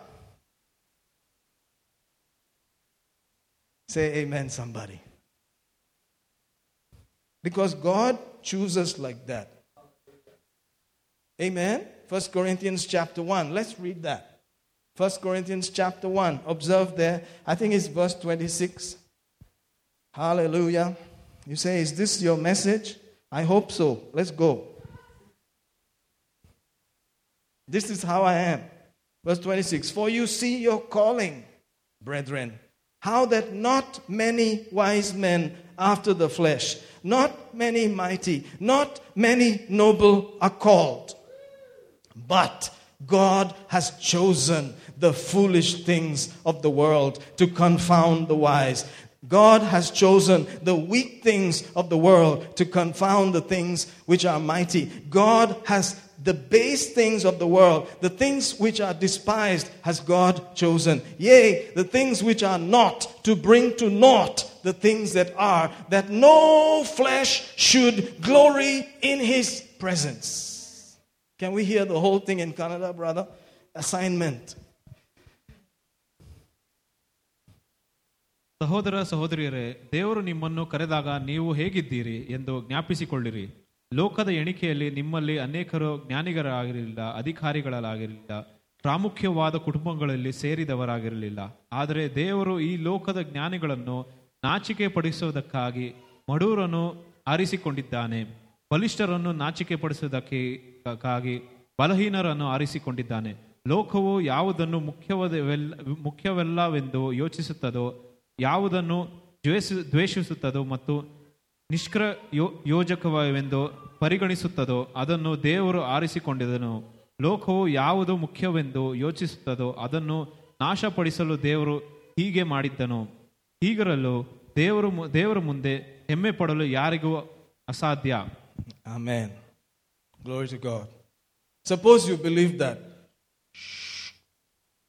Say amen, somebody. Because God chooses like that. Amen. 1 Corinthians chapter 1. Let's read that. 1 Corinthians chapter 1. Observe there. I think it's verse 26. Hallelujah. You say, Is this your message? I hope so. Let's go. This is how I am. Verse 26 For you see your calling, brethren, how that not many wise men after the flesh, not many mighty, not many noble are called. But God has chosen the foolish things of the world to confound the wise. God has chosen the weak things of the world to confound the things which are mighty. God has the base things of the world, the things which are despised, has God chosen. Yea, the things which are not, to bring to naught the things that are, that no flesh should glory in his presence. Can we hear the whole thing in Kannada, brother? Assignment. ಸಹೋದರ ಸಹೋದರಿಯರೇ, ದೇವರು ನಿಮ್ಮನ್ನು ಕರೆದಾಗ ನೀವು ಹೇಗಿದ್ದೀರಿ ಎಂದು ಜ್ಞಾಪಿಸಿಕೊಳ್ಳಿರಿ. ಲೋಕದ ಎಣಿಕೆಯಲ್ಲಿ ನಿಮ್ಮಲ್ಲಿ ಅನೇಕರು ಜ್ಞಾನಿಗರಾಗಿರಲಿಲ್ಲ ಅಧಿಕಾರಿಗಳಾಗಿರಲಿಲ್ಲ, ಪ್ರಾಮುಖ್ಯವಾದ ಕುಟುಂಬಗಳಲ್ಲಿ ಸೇರಿದವರಾಗಿರಲಿಲ್ಲ. ಆದರೆ ದೇವರು ಈ ಲೋಕದ ಜ್ಞಾನಿಗಳನ್ನು ನಾಚಿಕೆ ಪಡಿಸುವುದಕ್ಕಾಗಿ ಮಡೂರನ್ನು ಆರಿಸಿಕೊಂಡಿದ್ದಾನೆ, ಬಲಿಷ್ಠರನ್ನು ನಾಚಿಕೆ ಪಡಿಸುವುದಕ್ಕಾಗಿ ಬಲಹೀನರನ್ನು ಆರಿಸಿಕೊಂಡಿದ್ದಾನೆ. ಲೋಕವು ಯಾವುದನ್ನು ಮುಖ್ಯವದವೆಲ್ಲ ಮುಖ್ಯವಲ್ಲವೆಂದು ಯೋಚಿಸುತ್ತದೋ ಯಾವುದನ್ನು ದ್ವೇಷ ದ್ವೇಷಿಸುತ್ತದೋ ಮತ್ತು ನಿಷ್ಕ್ರ ಯೋ ಯೋಜಕವೆಂದು ಪರಿಗಣಿಸುತ್ತದೋ ಅದನ್ನು ದೇವರು ಆರಿಸಿಕೊಂಡಿದನು ಲೋಕವು ಯಾವುದು ಮುಖ್ಯವೆಂದು ಯೋಚಿಸುತ್ತದೋ ಅದನ್ನು ನಾಶಪಡಿಸಲು ದೇವರು ಹೀಗೆ ಮಾಡಿದ್ದನು ಹೀಗಿರಲು ದೇವರು ದೇವರ ಮುಂದೆ ಹೆಮ್ಮೆ ಪಡಲು ಯಾರಿಗೂ ಅಸಾಧ್ಯ amen Glory to God. Suppose you believe that.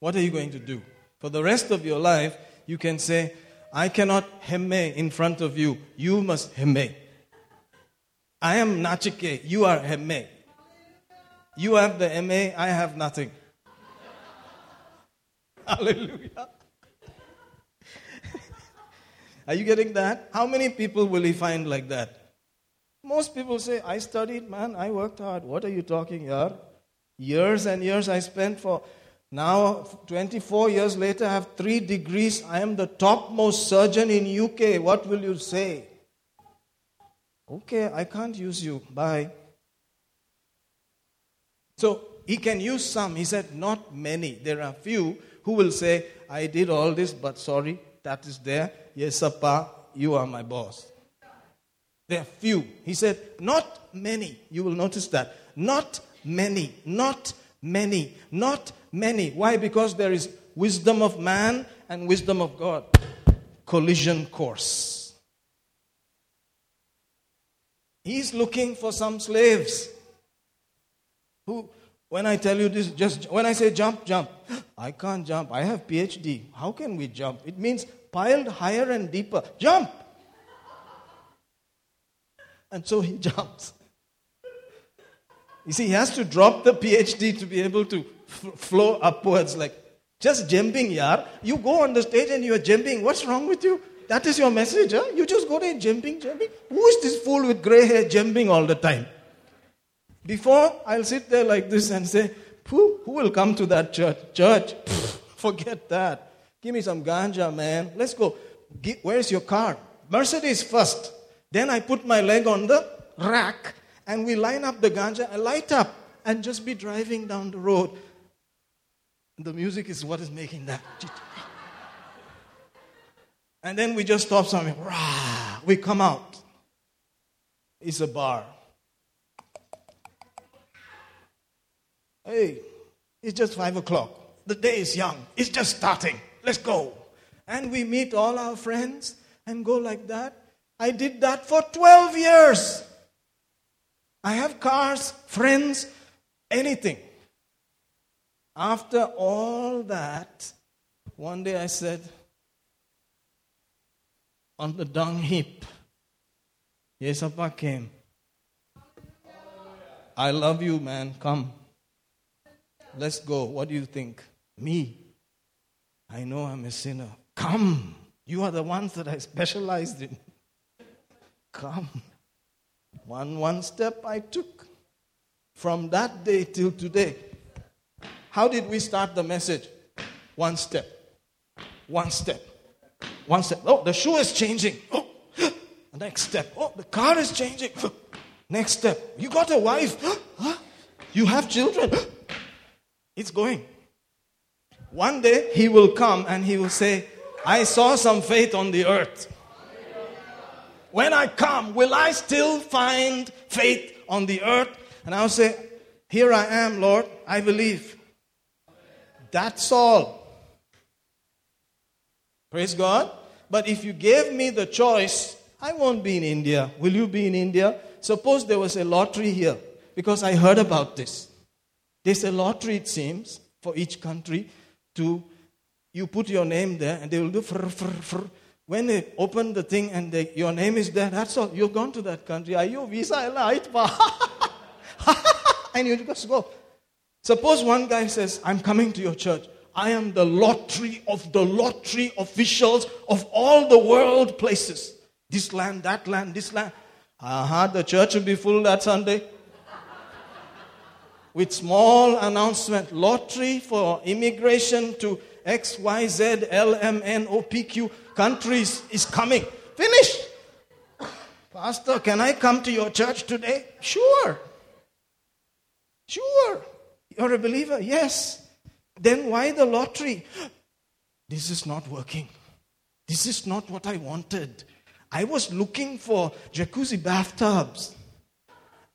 What are you going to do? For the rest of your life, you can say, I cannot hemme in front of you. You must hemme. I am nachike. You are hemme. You have the MA, I have nothing. Hallelujah. Are you getting that? How many people will he find like that? Most people say, I studied, man, I worked hard. What are you talking here? Years and years I spent for. Now, 24 years later, I have three degrees. I am the topmost surgeon in UK. What will you say? Okay, I can't use you. Bye. So he can use some. He said, not many. There are few who will say, I did all this, but sorry, that is there. Yes, Appa, you are my boss. There are few. He said, not many. You will notice that. Not many. Not many. Not many. Why? Because there is wisdom of man and wisdom of God. Collision course. He's looking for some slaves who when I tell you this, just when I say jump, jump. I can't jump. I have PhD. How can we jump? It means piled higher and deeper. Jump. And so he jumps. You see, he has to drop the PhD to be able to f- flow upwards. Like just jumping, yar. You go on the stage and you are jumping. What's wrong with you? That is your message, huh? You just go there jumping, jumping. Who is this fool with gray hair jumping all the time? Before I'll sit there like this and say, who, will come to that church? Church, Pfft, forget that. Give me some ganja, man. Let's go. Where's your car? Mercedes first. Then I put my leg on the rack and we line up the ganja and light up and just be driving down the road. The music is what is making that. And then we just stop something. Rah, we come out. It's a bar. Hey, it's just five o'clock. The day is young. It's just starting. Let's go. And we meet all our friends and go like that. I did that for 12 years. I have cars, friends, anything. After all that, one day I said, on the dung heap, Yesapa came. I love you, man. Come. Let's go. What do you think? Me. I know I'm a sinner. Come. You are the ones that I specialized in. Come. One one step I took. From that day till today. How did we start the message? One step. One step. One step. Oh, the shoe is changing. Oh, next step. Oh, the car is changing. Next step. You got a wife. You have children. It's going. One day he will come and he will say, I saw some faith on the earth. When I come, will I still find faith on the earth? And I'll say, Here I am, Lord, I believe. That's all. Praise God. But if you gave me the choice, I won't be in India. Will you be in India? Suppose there was a lottery here, because I heard about this. There's a lottery, it seems, for each country to you put your name there and they will do. When they open the thing and they, your name is there, that's all. You've gone to that country. Are you visa? and you just go. Suppose one guy says, I'm coming to your church. I am the lottery of the lottery officials of all the world places. This land, that land, this land. Aha, the church will be full that Sunday with small announcement lottery for immigration to XYZ LMNOPQ countries is coming. Finish. Pastor, can I come to your church today? Sure. Sure. You're a believer? Yes. Then why the lottery? This is not working. This is not what I wanted. I was looking for jacuzzi bathtubs.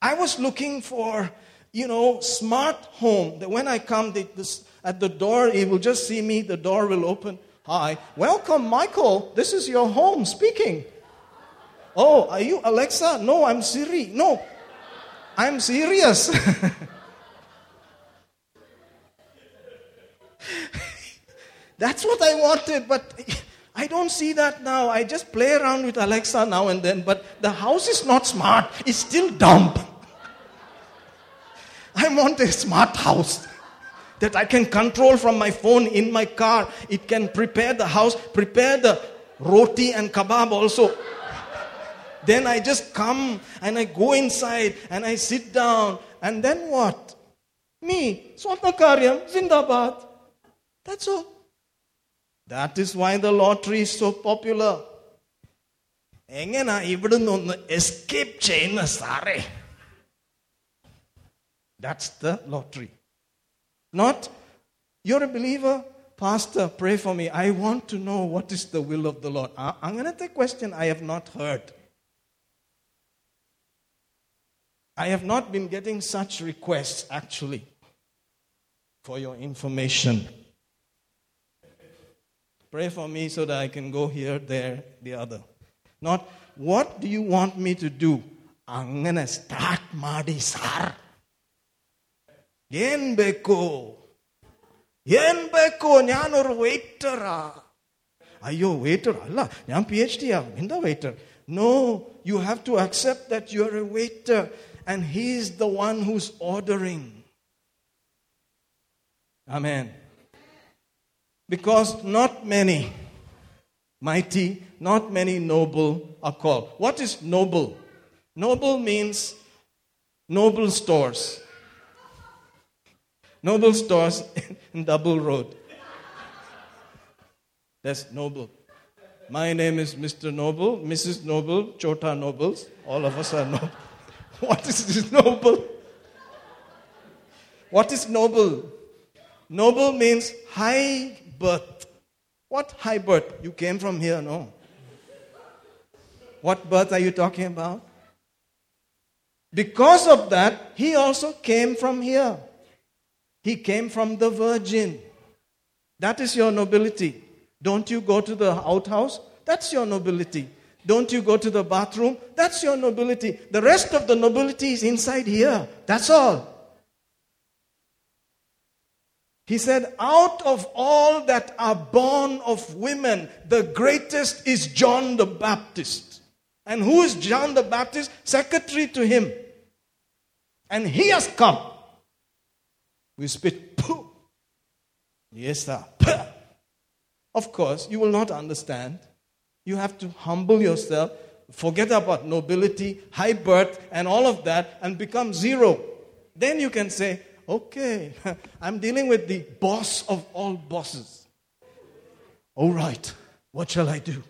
I was looking for you know, smart home. That when I come they, this, at the door, he will just see me, the door will open. Hi, welcome, Michael. This is your home speaking. Oh, are you Alexa? No, I'm Siri. No, I'm serious. That's what I wanted, but I don't see that now. I just play around with Alexa now and then, but the house is not smart, it's still dumb. I want a smart house that I can control from my phone in my car. It can prepare the house, prepare the roti and kebab also. then I just come and I go inside and I sit down. And then what? Me, Swatnakaryam, Zindabad. That's all. That is why the lottery is so popular. എങ്ങനാ ഇവിടുന്ന് ഒന്ന് escape ചെയ്യുന്ന സാറേ That's the lottery. Not, you're a believer, Pastor, pray for me. I want to know what is the will of the Lord. I'm going to take a question I have not heard. I have not been getting such requests, actually, for your information. Pray for me so that I can go here, there, the other. Not, what do you want me to do? I'm going to start Madi Sar. ಏನ್ ಬೇಕು ಏನ್ ಬೇಕು ഞാനൊരു വെയിറ്ററാ അയ്യോ waiter അല്ല ഞാൻ P H D ആ എന്താ waiter no you have to accept that you are A waiter and he is the one who's ordering Amen. Because not many mighty, not many noble are called. What is noble? Noble means noble stores. Noble stores in Double Road. That's noble. My name is Mr. Noble, Mrs. Noble, Chota Nobles. All of us are noble. What is this noble? What is noble? Noble means high birth. What high birth? You came from here, no? What birth are you talking about? Because of that, he also came from here. He came from the virgin. That is your nobility. Don't you go to the outhouse? That's your nobility. Don't you go to the bathroom? That's your nobility. The rest of the nobility is inside here. That's all. He said, Out of all that are born of women, the greatest is John the Baptist. And who is John the Baptist? Secretary to him. And he has come. We spit, pooh. Yes, sir. Puh. Of course, you will not understand. You have to humble yourself, forget about nobility, high birth, and all of that, and become zero. Then you can say, okay, I'm dealing with the boss of all bosses. All right, what shall I do?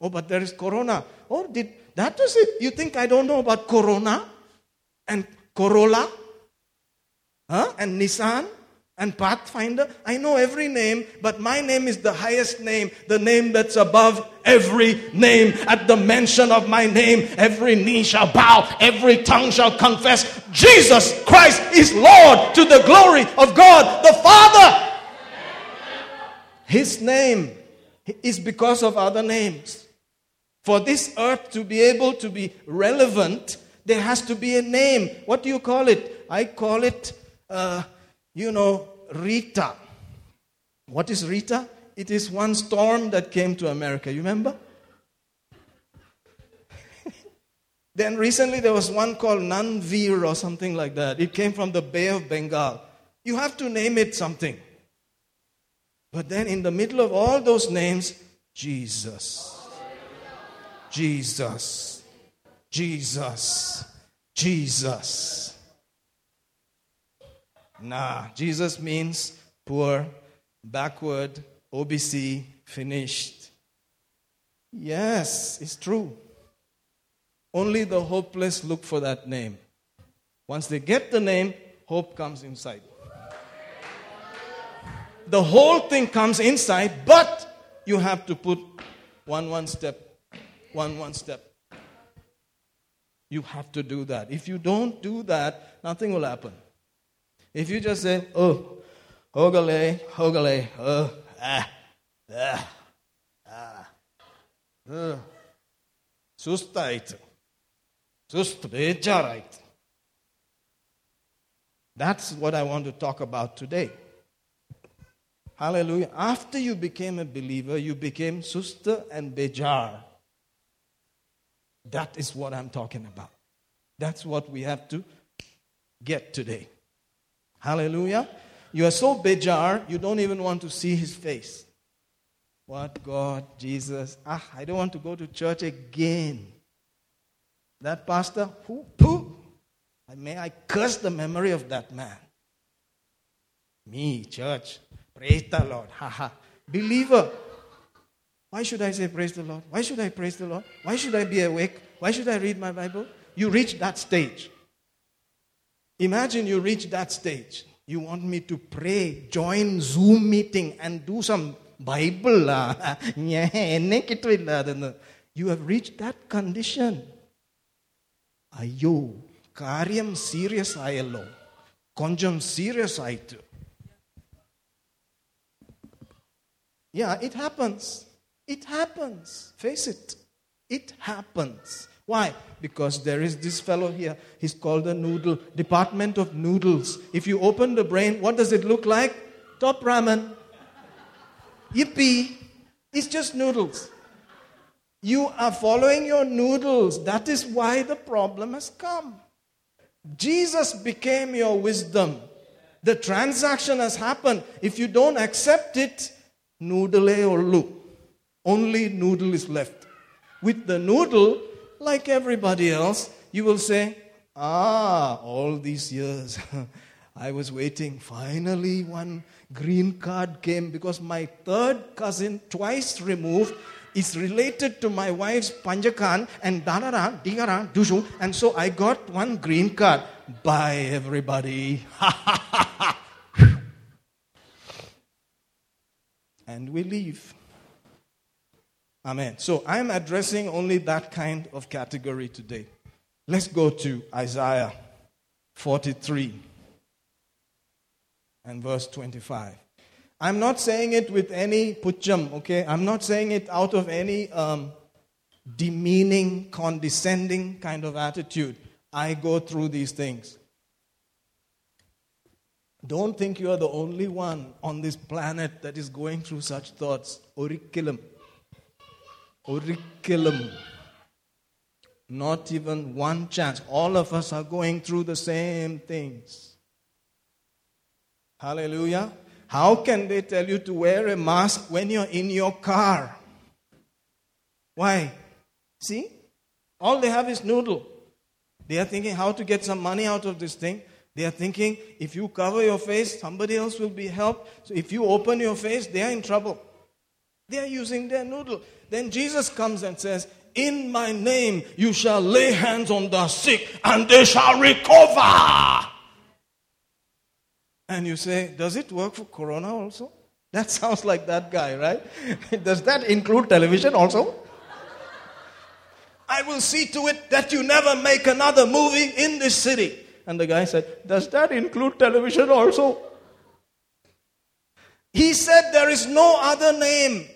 Oh, but there is Corona. Oh, did that was it? You think I don't know about Corona and Corolla? Huh? And Nissan and Pathfinder? I know every name, but my name is the highest name, the name that's above every name. At the mention of my name, every knee shall bow, every tongue shall confess Jesus Christ is Lord to the glory of God the Father. His name is because of other names. For this earth to be able to be relevant, there has to be a name. What do you call it? I call it, uh, you know, Rita. What is Rita? It is one storm that came to America. You remember? then recently there was one called Nanvir or something like that. It came from the Bay of Bengal. You have to name it something. But then in the middle of all those names, Jesus. Jesus. Jesus. Jesus. Nah, Jesus means poor, backward, OBC, finished. Yes, it's true. Only the hopeless look for that name. Once they get the name, hope comes inside. The whole thing comes inside, but you have to put one one step, one one step. You have to do that. If you don't do that, nothing will happen. If you just say, oh, ogale, ogale, oh, ah, ah, ah, uh, sustait, sust, bejarait. That's what I want to talk about today. Hallelujah. After you became a believer, you became suster and bejar. That is what I'm talking about. That's what we have to get today. Hallelujah. You are so bejar, you don't even want to see his face. What God, Jesus, ah, I don't want to go to church again. That pastor, who, who? May I curse the memory of that man. Me, church, praise the Lord. Ha ha. Believer. Why should I say praise the Lord? Why should I praise the Lord? Why should I be awake? Why should I read my Bible? You reach that stage. Imagine you reach that stage. You want me to pray, join Zoom meeting, and do some Bible. Ah, you have reached that condition. Ayo, ಕಾರ್ಯಂ serious ಆಯಲ್ಲೋ ಕೊಂಚಂ serious ayto. Yeah, it happens. It happens. Face it. It happens. Why? Because there is this fellow here. He's called the noodle, Department of Noodles. If you open the brain, what does it look like? Top ramen. Yippee. It's just noodles. You are following your noodles. That is why the problem has come. Jesus became your wisdom. The transaction has happened. If you don't accept it, noodle or ullu. Only noodle is left. With the noodle, like everybody else, you will say, Ah, all these years I was waiting. Finally, one green card came because my third cousin, twice removed, is related to my wife's Panjakan and Darara, Digara, Dushu, and so I got one green card. Bye, everybody. and we leave. Amen. So I'm addressing only that kind of category today. Let's go to Isaiah 43 and verse 25. I'm not saying it with any pucham, okay? I'm not saying it out of any um, demeaning, condescending kind of attitude. I go through these things. Don't think you are the only one on this planet that is going through such thoughts. Orikkilam. Orikkilam. Not even one chance. All of us are going through the same things. Hallelujah. How can they tell you to wear a mask when you're in your car? Why? See? All they have is noodle. They are thinking how to get some money out of this thing. They are thinking if you cover your face, somebody else will be helped. So if you open your face, they are in trouble. They are using their noodle. Then Jesus comes and says, In my name you shall lay hands on the sick and they shall recover. And you say, Does it work for Corona also? That sounds like that guy, right? Does that include television also? I will see to it that you never make another movie in this city. And the guy said, Does that include television also? He said, There is no other name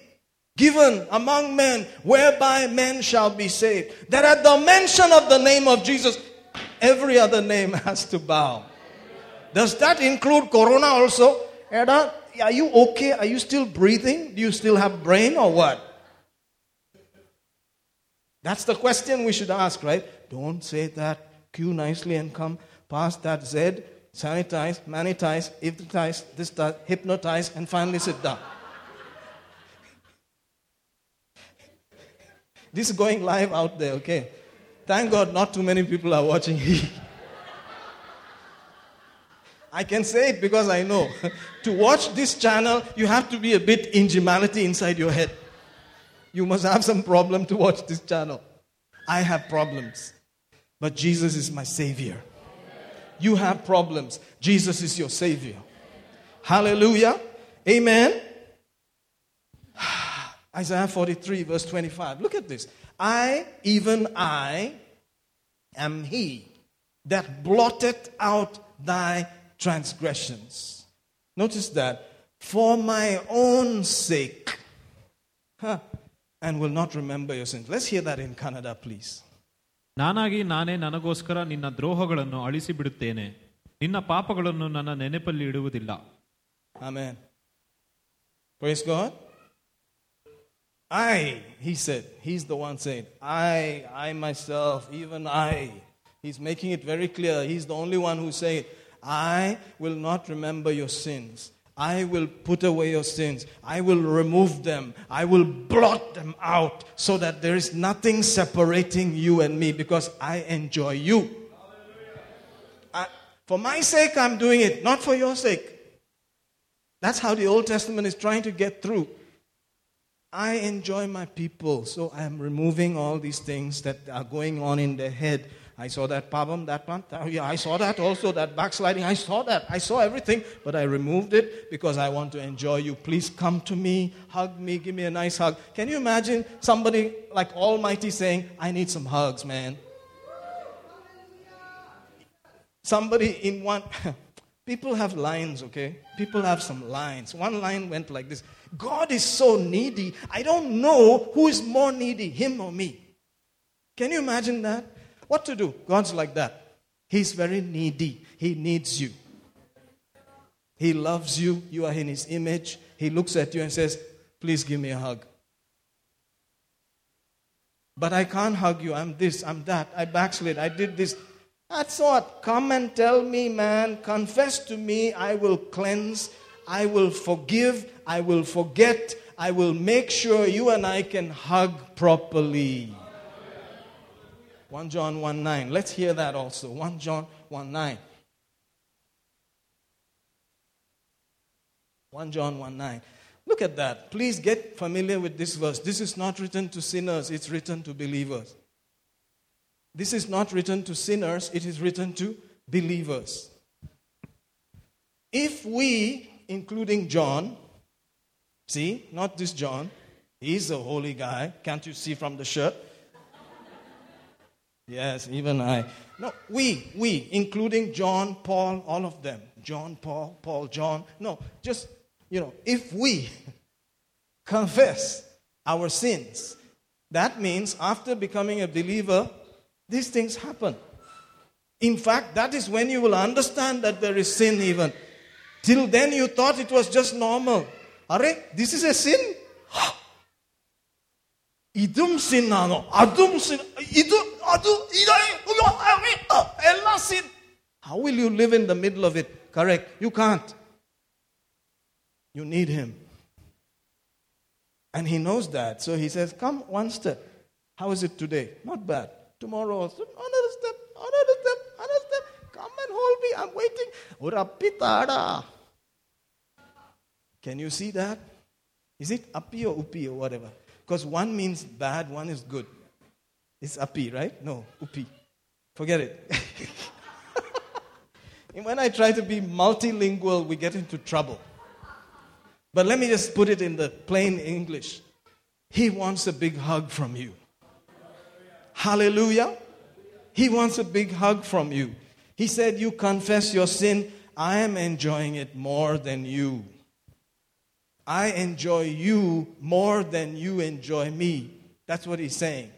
given among men whereby men shall be saved. That at the mention of the name of Jesus, every other name has to bow. Does that include corona also? Ada, are you okay? Are you still breathing? Do you still have brain or what? That's the question we should ask, right? Don't say that. Queue nicely and come pass that Z, sanitize, manitize, hypnotize, hypnotize, and finally sit down. This is going live out there, okay? Thank God not too many people are watching. I can say it because I know. to watch this channel, you have to be a bit ingenuity inside your head. You must have some problem to watch this channel. I have problems, but Jesus is my Savior. You have problems. Jesus is your Savior. Hallelujah. Amen. Isaiah 43, verse 25. Look at this. I, even I, am He that blotted out thy transgressions. Notice that. For my own sake. Huh. and will not remember your sins. Let's hear that in Kannada, please. ನಾನಾಗಿ ನಾನೇ ನನಗೋಸ್ಕರ ನಿನ್ನ ದ್ರೋಹಗಳನ್ನು ಅಳಿಸಿ ಬಿಡುತ್ತೇನೆ ನಿನ್ನ ಪಾಪಗಳನ್ನು ನನ್ನ ನೆನಪಲ್ಲಿ ಇಡುವುದಿಲ್ಲ Amen. Praise God. I, he said, he's the one saying, I, I myself, even I. He's making it very clear. He's the only one who's saying, I will not remember your sins. I will put away your sins. I will remove them. I will blot them out so that there is nothing separating you and me because I enjoy you. I, for my sake, I'm doing it, not for your sake. That's how the Old Testament is trying to get through. I enjoy my people, so I am removing all these things that are going on in their head. I saw that problem, that one. that- oh, yeah, I saw that also, that backsliding. I saw that. I saw everything, but I removed it because I want to enjoy you. Please come to me, hug me, give me a nice hug. Can you imagine somebody like Almighty saying, I need some hugs, man? Somebody in one. People have lines, okay? People have some lines. One line went like this God is so needy, I don't know who is more needy, him or me. Can you imagine that? What to do? God's like that. He's very needy. He needs you. He loves you. You are in His image. He looks at you and says, Please give me a hug. But I can't hug you. I'm this, I'm that. I backslid. I did this. That's what. Come and tell me, man. Confess to me. I will cleanse. I will forgive. I will forget. I will make sure you and I can hug properly. 1 John 1 9. Let's hear that also. 1 John 1 9. 1 John 1 9. Look at that. Please get familiar with this verse. This is not written to sinners, it's written to believers. This is not written to sinners, it is written to believers. If we, including John, see, not this John, he's a holy guy. Can't you see from the shirt? Yes, even I. No, we, we, including John, Paul, all of them. John, Paul, Paul, John. No, just, you know, if we confess our sins, that means after becoming a believer, these things happen. In fact, that is when you will understand that there is sin even. Till then, you thought it was just normal. Are this is a sin? ಇದುಂ sin ನಾನು ಅದುಂ ಸಿನ್ ಇದು ಅದು ಇದೇ ಅಯ್ಯೋ, ಅಮ್ಮಿ, ಅ, ಎಲ್ಲ ಸಿನ್ How will you live in the middle of it? Correct. You can't. You need him. And he knows that. So he says, Come one step. How is it today? Not bad. Tomorrow also. Another step, another step, another step. Come and hold me. I'm waiting. Urapitada. Can you see that? Is it api or upi or whatever? Because one means bad, one is good. It's api, right? No, upi. Forget it. when I try to be multilingual, we get into trouble. But let me just put it in the plain English. He wants a big hug from you. Hallelujah. He wants a big hug from you. He said, You confess your sin. I am enjoying it more than you. I enjoy you more than you enjoy me. That's what he's saying.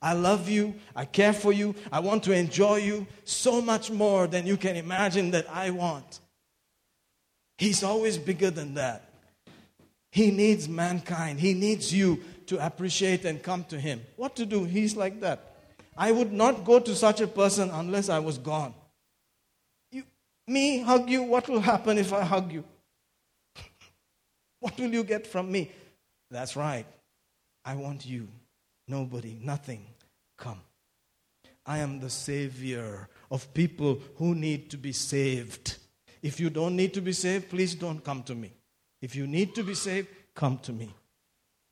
I love you. I care for you. I want to enjoy you so much more than you can imagine that I want. He's always bigger than that. He needs mankind. He needs you to appreciate and come to him. What to do? He's like that. I would not go to such a person unless I was gone. You, me hug you, what will happen if I hug you? What will you get from me? That's right. I want you. Nobody, nothing. Come. I am the savior of people who need to be saved. If you don't need to be saved, please don't come to me. If you need to be saved, come to me.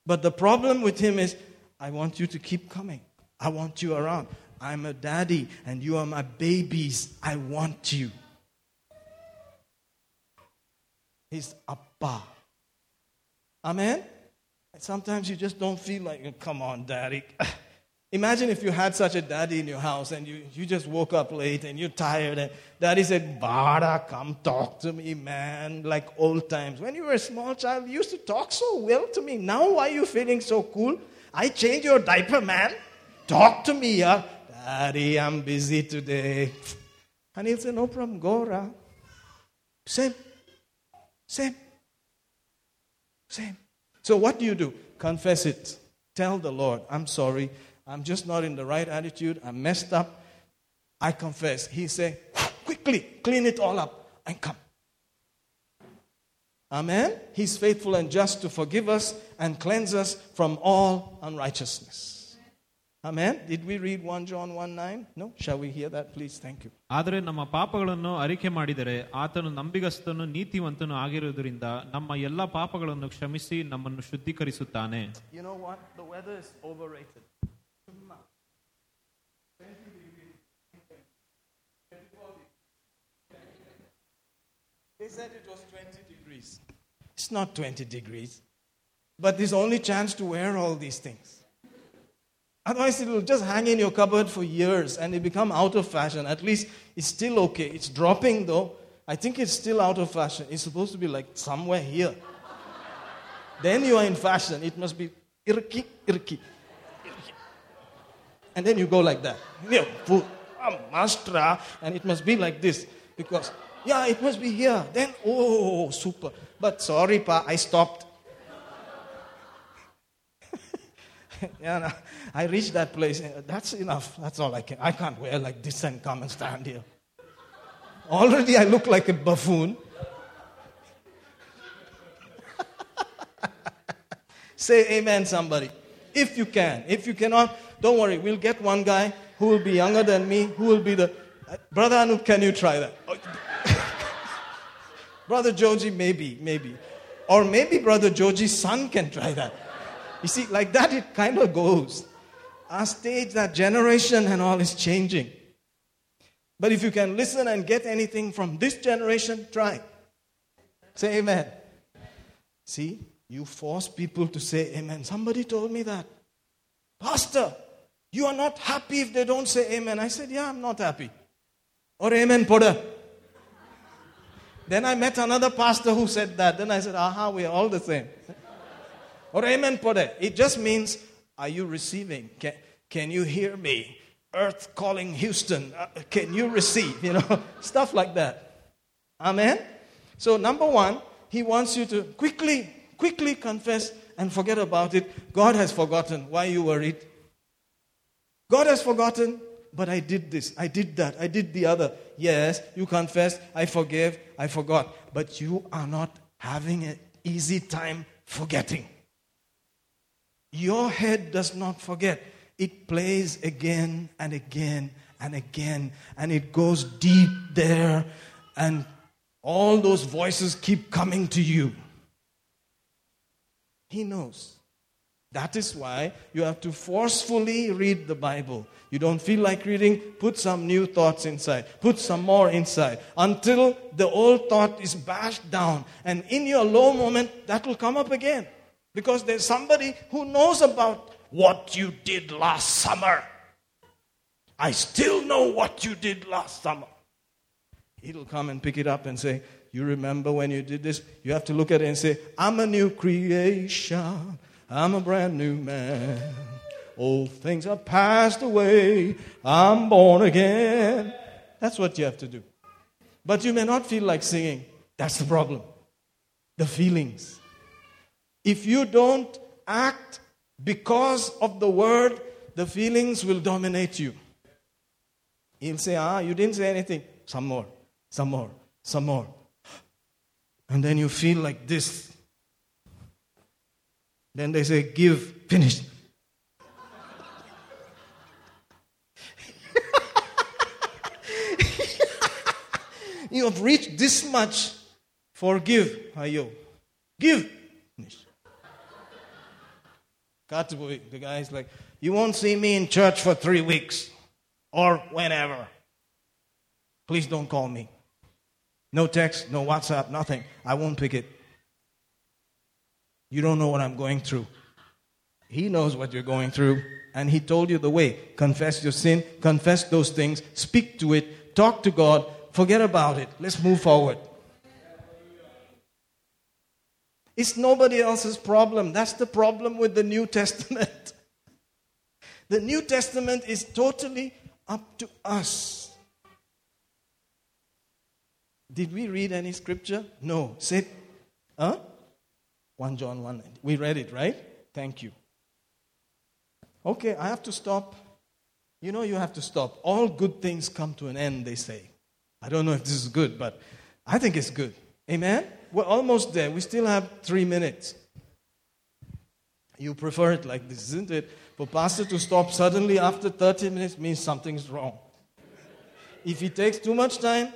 But the problem with him is, I want you to keep coming. I want you around. I'm a daddy and you are my babies. I want you. He's Appa. Amen? Sometimes you just don't feel like, "Oh, come on, daddy. Imagine if you had such a daddy in your house and you, you just woke up late and you're tired and daddy said, Bada, come talk to me, man, like old times. When you were a small child, you used to talk so well to me. Now why are you feeling so cool? I change your diaper, man. Talk to me, yeah. Daddy, I'm busy today. And he'll say, No problem, go around. Same. Same. Same. So what do you do? Confess it. Tell the Lord, I'm sorry. I'm just not in the right attitude. I'm messed up. I confess. He say, quickly clean it all up and come. Amen. He's faithful and just to forgive us and cleanse us from all unrighteousness. Amen. Did we read 1 John 1 9? No? Shall we hear that, please? Thank you. ಆದರೆ ನಮ್ಮ ಪಾಪಗಳನ್ನು ಅರಿಕೆ ಮಾಡಿದರೆ ಆತನು ನಂಬಿಗಸ್ತನು ನೀತಿವಂತನು ಆಗಿರುವುದರಿಂದ ನಮ್ಮ ಎಲ್ಲ ಪಾಪಗಳನ್ನು ಕ್ಷಮಿಸಿ ನಮ್ಮನ್ನು ಶುದ್ಧೀಕರಿಸುತ್ತಾನೆ You know what? The weather is overrated. They said it was 20 degrees. It's not 20 degrees. But there's only chance to wear all these things. Otherwise, it will just hang in your cupboard for years and it become out of fashion. At least it's still okay. It's dropping though. I think it's still out of fashion. It's supposed to be like somewhere here. then you are in fashion. It must be irki, irki. And then you go like that. Mastra, and it must be like this. Because, yeah, it must be here. Then, oh, super. But sorry, Pa, I stopped. yeah, no, I reached that place. uh, That's enough. That's all I can. I can't wear like this and come and stand here. Already I look like a buffoon. Say amen, somebody. If you can. If you cannot, don't worry. We'll get one guy who will be younger than me, who will be the. Uh, Brother Anup, can you try that? Oh, Brother Joji, maybe, maybe. Or maybe Brother Joji's son can try that. You see, like that it kind of goes. Our stage, that generation and all is changing. But if you can listen and get anything from this generation, try. Say amen. See, you force people to say amen. Somebody told me that. Pastor, you are not happy if they don't say amen. I said, Yeah, I'm not happy. Or amen, Poda. Then I met another pastor who said that. Then I said, Aha, we're all the same. Or amen, Poda. It just means, Are you receiving? Can, can you hear me? Earth calling Houston. Uh, can you receive? You know, stuff like that. Amen? So, number one, he wants you to quickly, quickly confess and forget about it. God has forgotten. Why you worried? God has forgotten, but I did this, I did that, I did the other. Yes, you confess, I forgive, I forgot. But you are not having an easy time forgetting. Your head does not forget. It plays again and again and again, and it goes deep there, and all those voices keep coming to you. He knows. That is why you have to forcefully read the Bible. You don't feel like reading, put some new thoughts inside, put some more inside until the old thought is bashed down. And in your low moment, that will come up again. Because there's somebody who knows about what you did last summer. I still know what you did last summer. He'll come and pick it up and say, You remember when you did this? You have to look at it and say, I'm a new creation. I'm a brand new man. Old things are passed away. I'm born again. That's what you have to do. But you may not feel like singing. That's the problem. The feelings. If you don't act because of the word, the feelings will dominate you. He'll say, Ah, you didn't say anything. Some more, some more, some more. And then you feel like this. Then they say, Give, finished. you have reached this much. Forgive, ayo. Give. Kataboy, the guy's like, You won't see me in church for three weeks or whenever. Please don't call me. No text, no WhatsApp, nothing. I won't pick it. You don't know what I'm going through. He knows what you're going through, and He told you the way. Confess your sin, confess those things, speak to it, talk to God, forget about it. Let's move forward. It's nobody else's problem. That's the problem with the New Testament. The New Testament is totally up to us. Did we read any scripture? No. Say, huh? 1 John 1. We read it, right? Thank you. Okay, I have to stop. You know, you have to stop. All good things come to an end, they say. I don't know if this is good, but I think it's good. Amen? We're almost there. We still have three minutes. You prefer it like this, isn't it? For pastor to stop suddenly after 30 minutes means something's wrong. If he takes too much time,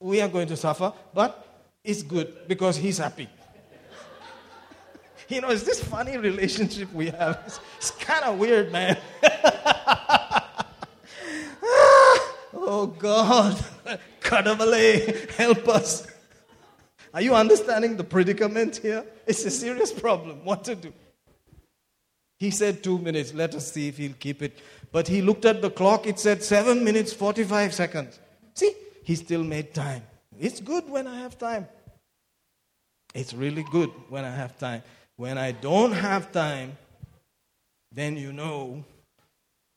we are going to suffer, but it's good because he's happy. you know, it's this funny relationship we have. It's, it's kind of weird, man. oh, God. Kadamale, help us. Are you understanding the predicament here? It's a serious problem. What to do? He said two minutes. Let us see if he'll keep it. But he looked at the clock. It said seven minutes, 45 seconds. See, he still made time. It's good when I have time. It's really good when I have time. When I don't have time, then you know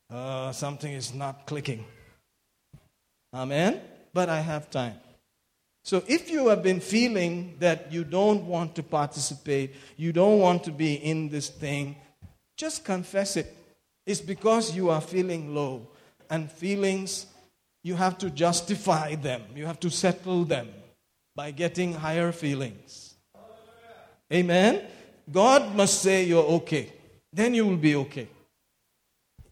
uh, something is not clicking. Amen? But I have time. So if you have been feeling that you don't want to participate, you don't want to be in this thing, just confess it. It's because you are feeling low. And feelings, you have to justify them, you have to settle them by getting higher feelings. Amen? God must say you're okay. Then you will be okay.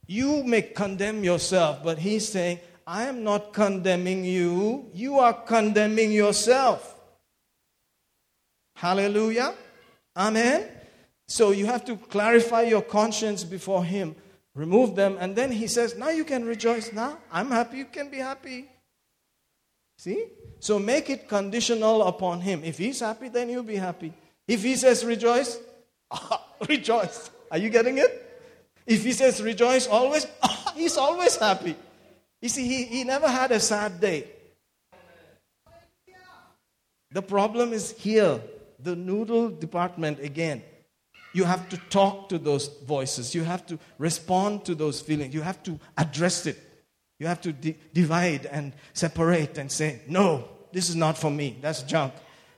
You may condemn yourself, but He's saying, I am not condemning you. You are condemning yourself. Hallelujah. Amen. So you have to clarify your conscience before Him, remove them, and then He says, Now you can rejoice. Now I'm happy, you can be happy. See? So make it conditional upon Him. If He's happy, then you'll be happy. If He says rejoice, ah, rejoice. Are you getting it? If He says rejoice always, He's always happy. You see, he, he never had a sad day. The problem is here, the noodle department again. You have to talk to those voices. You have to respond to those feelings. You have to address it. You have to di- divide and separate and say, no, this is not for me. That's junk.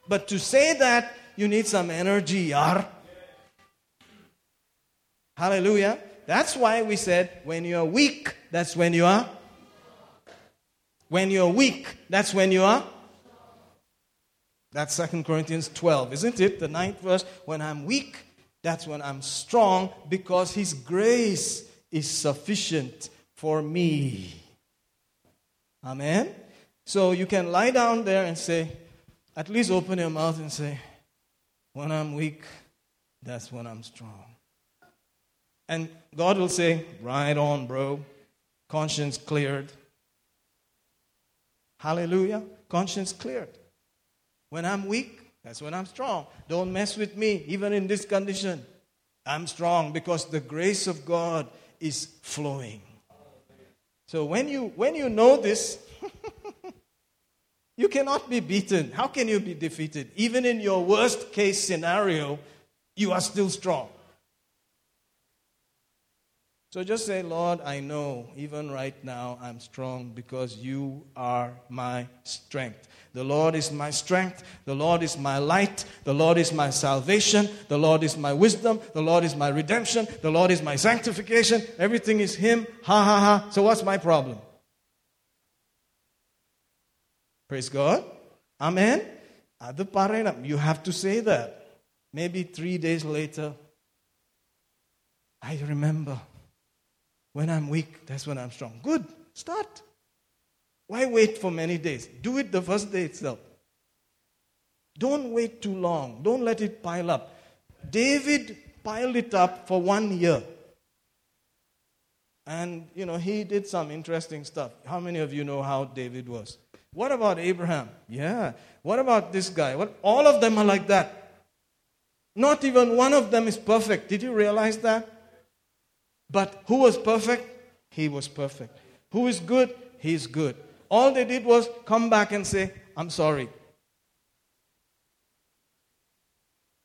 But to say that, you need some energy, yar. Hallelujah. That's why we said, when you're weak, that's when you are. When you're weak, that's when you are. That's Second Corinthians 12, isn't it? The ninth verse. When I'm weak, that's when I'm strong because His grace is sufficient for me. Amen? So you can lie down there and say, at least open your mouth and say, when I'm weak, that's when I'm strong. And God will say, right on, bro. Conscience cleared. Hallelujah. Conscience cleared. When I'm weak, that's when I'm strong. Don't mess with me, even in this condition. I'm strong because the grace of God is flowing. So when you when you know this, you cannot be beaten. How can you be defeated? Even in your worst case scenario, you are still strong. So just say, Lord, I know even right now I'm strong because you are my strength. The Lord is my strength. The Lord is my light. The Lord is my salvation. The Lord is my wisdom. The Lord is my redemption. The Lord is my sanctification. Everything is Him. Ha ha ha. So what's my problem? Praise God. Amen. Adu parenam. You have to say that. Maybe three days later, I remember when I'm weak, that's when I'm strong. Good. Start. Why wait for many days? Do it the first day itself. Don't wait too long. Don't let it pile up. David piled it up for one year. And, you know, he did some interesting stuff. How many of you know how David was? What about Abraham? Yeah. What about this guy? What? All of them are like that. Not even one of them is perfect. Did you realize that? But who was perfect? He was perfect. Who is good? He's good. All they did was come back and say, I'm sorry.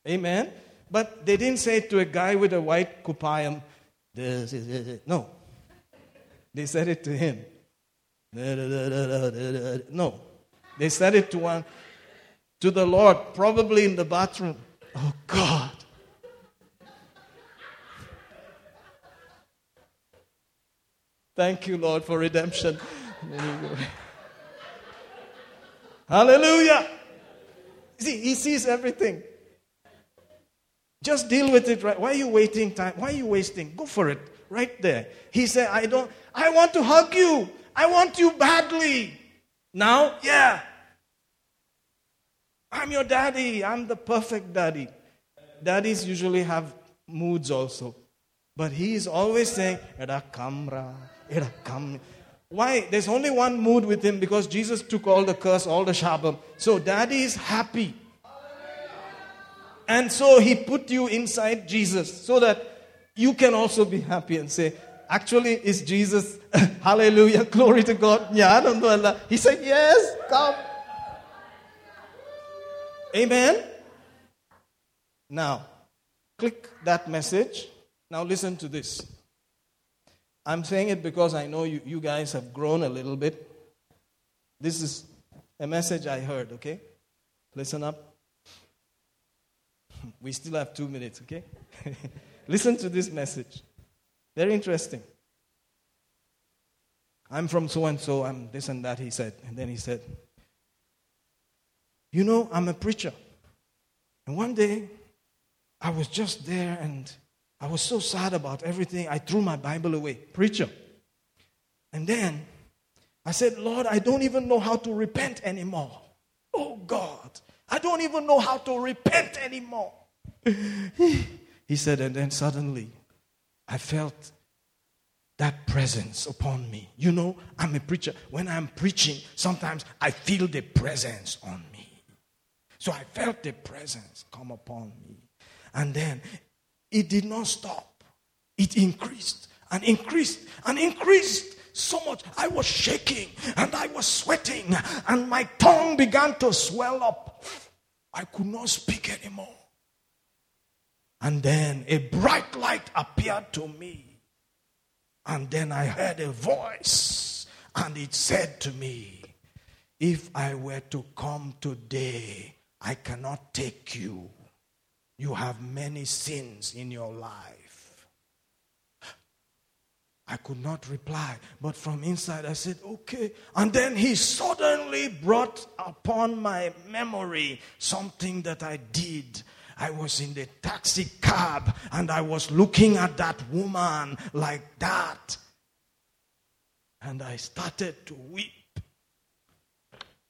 Amen. But they didn't say it to a guy with a white kupayam, this is it. No. They said it to him. No. They said it to one to the Lord, probably in the bathroom. Oh God. Thank you, Lord, for redemption. Hallelujah. See, he sees everything. Just deal with it right. Why are you waiting time? Why are you wasting? Go for it. Right there. He said, I don't I want to hug you. I want you badly. Now, yeah. I'm your daddy. I'm the perfect daddy. Daddies usually have moods also. But he is always saying, Eda eda kam. Why? There's only one mood with him because Jesus took all the curse, all the shabam. So daddy is happy. And so he put you inside Jesus so that you can also be happy and say, actually, is Jesus, hallelujah, glory to God. Allah. He said, yes, come. Amen. Now, click that message. Now, listen to this. I'm saying it because I know you, you guys have grown a little bit. This is a message I heard, okay? Listen up. We still have two minutes, okay? listen to this message. Very interesting. I'm from so and so, I'm this and that, he said. And then he said, You know, I'm a preacher. And one day, I was just there and I was so sad about everything. I threw my Bible away. Preacher. And then I said, Lord, I don't even know how to repent anymore. Oh God, I don't even know how to repent anymore. he said, and then suddenly I felt that presence upon me. You know, I'm a preacher. When I'm preaching, sometimes I feel the presence on me. So I felt the presence come upon me. And then it did not stop, it increased and increased and increased so much. I was shaking and I was sweating, and my tongue began to swell up. I could not speak anymore. And then a bright light appeared to me. And then I heard a voice, and it said to me, If I were to come today, I cannot take you. You have many sins in your life. I could not reply, but from inside I said, Okay. And then he suddenly brought upon my memory something that I did I was in the taxi cab and I was looking at that woman like that. And I started to weep.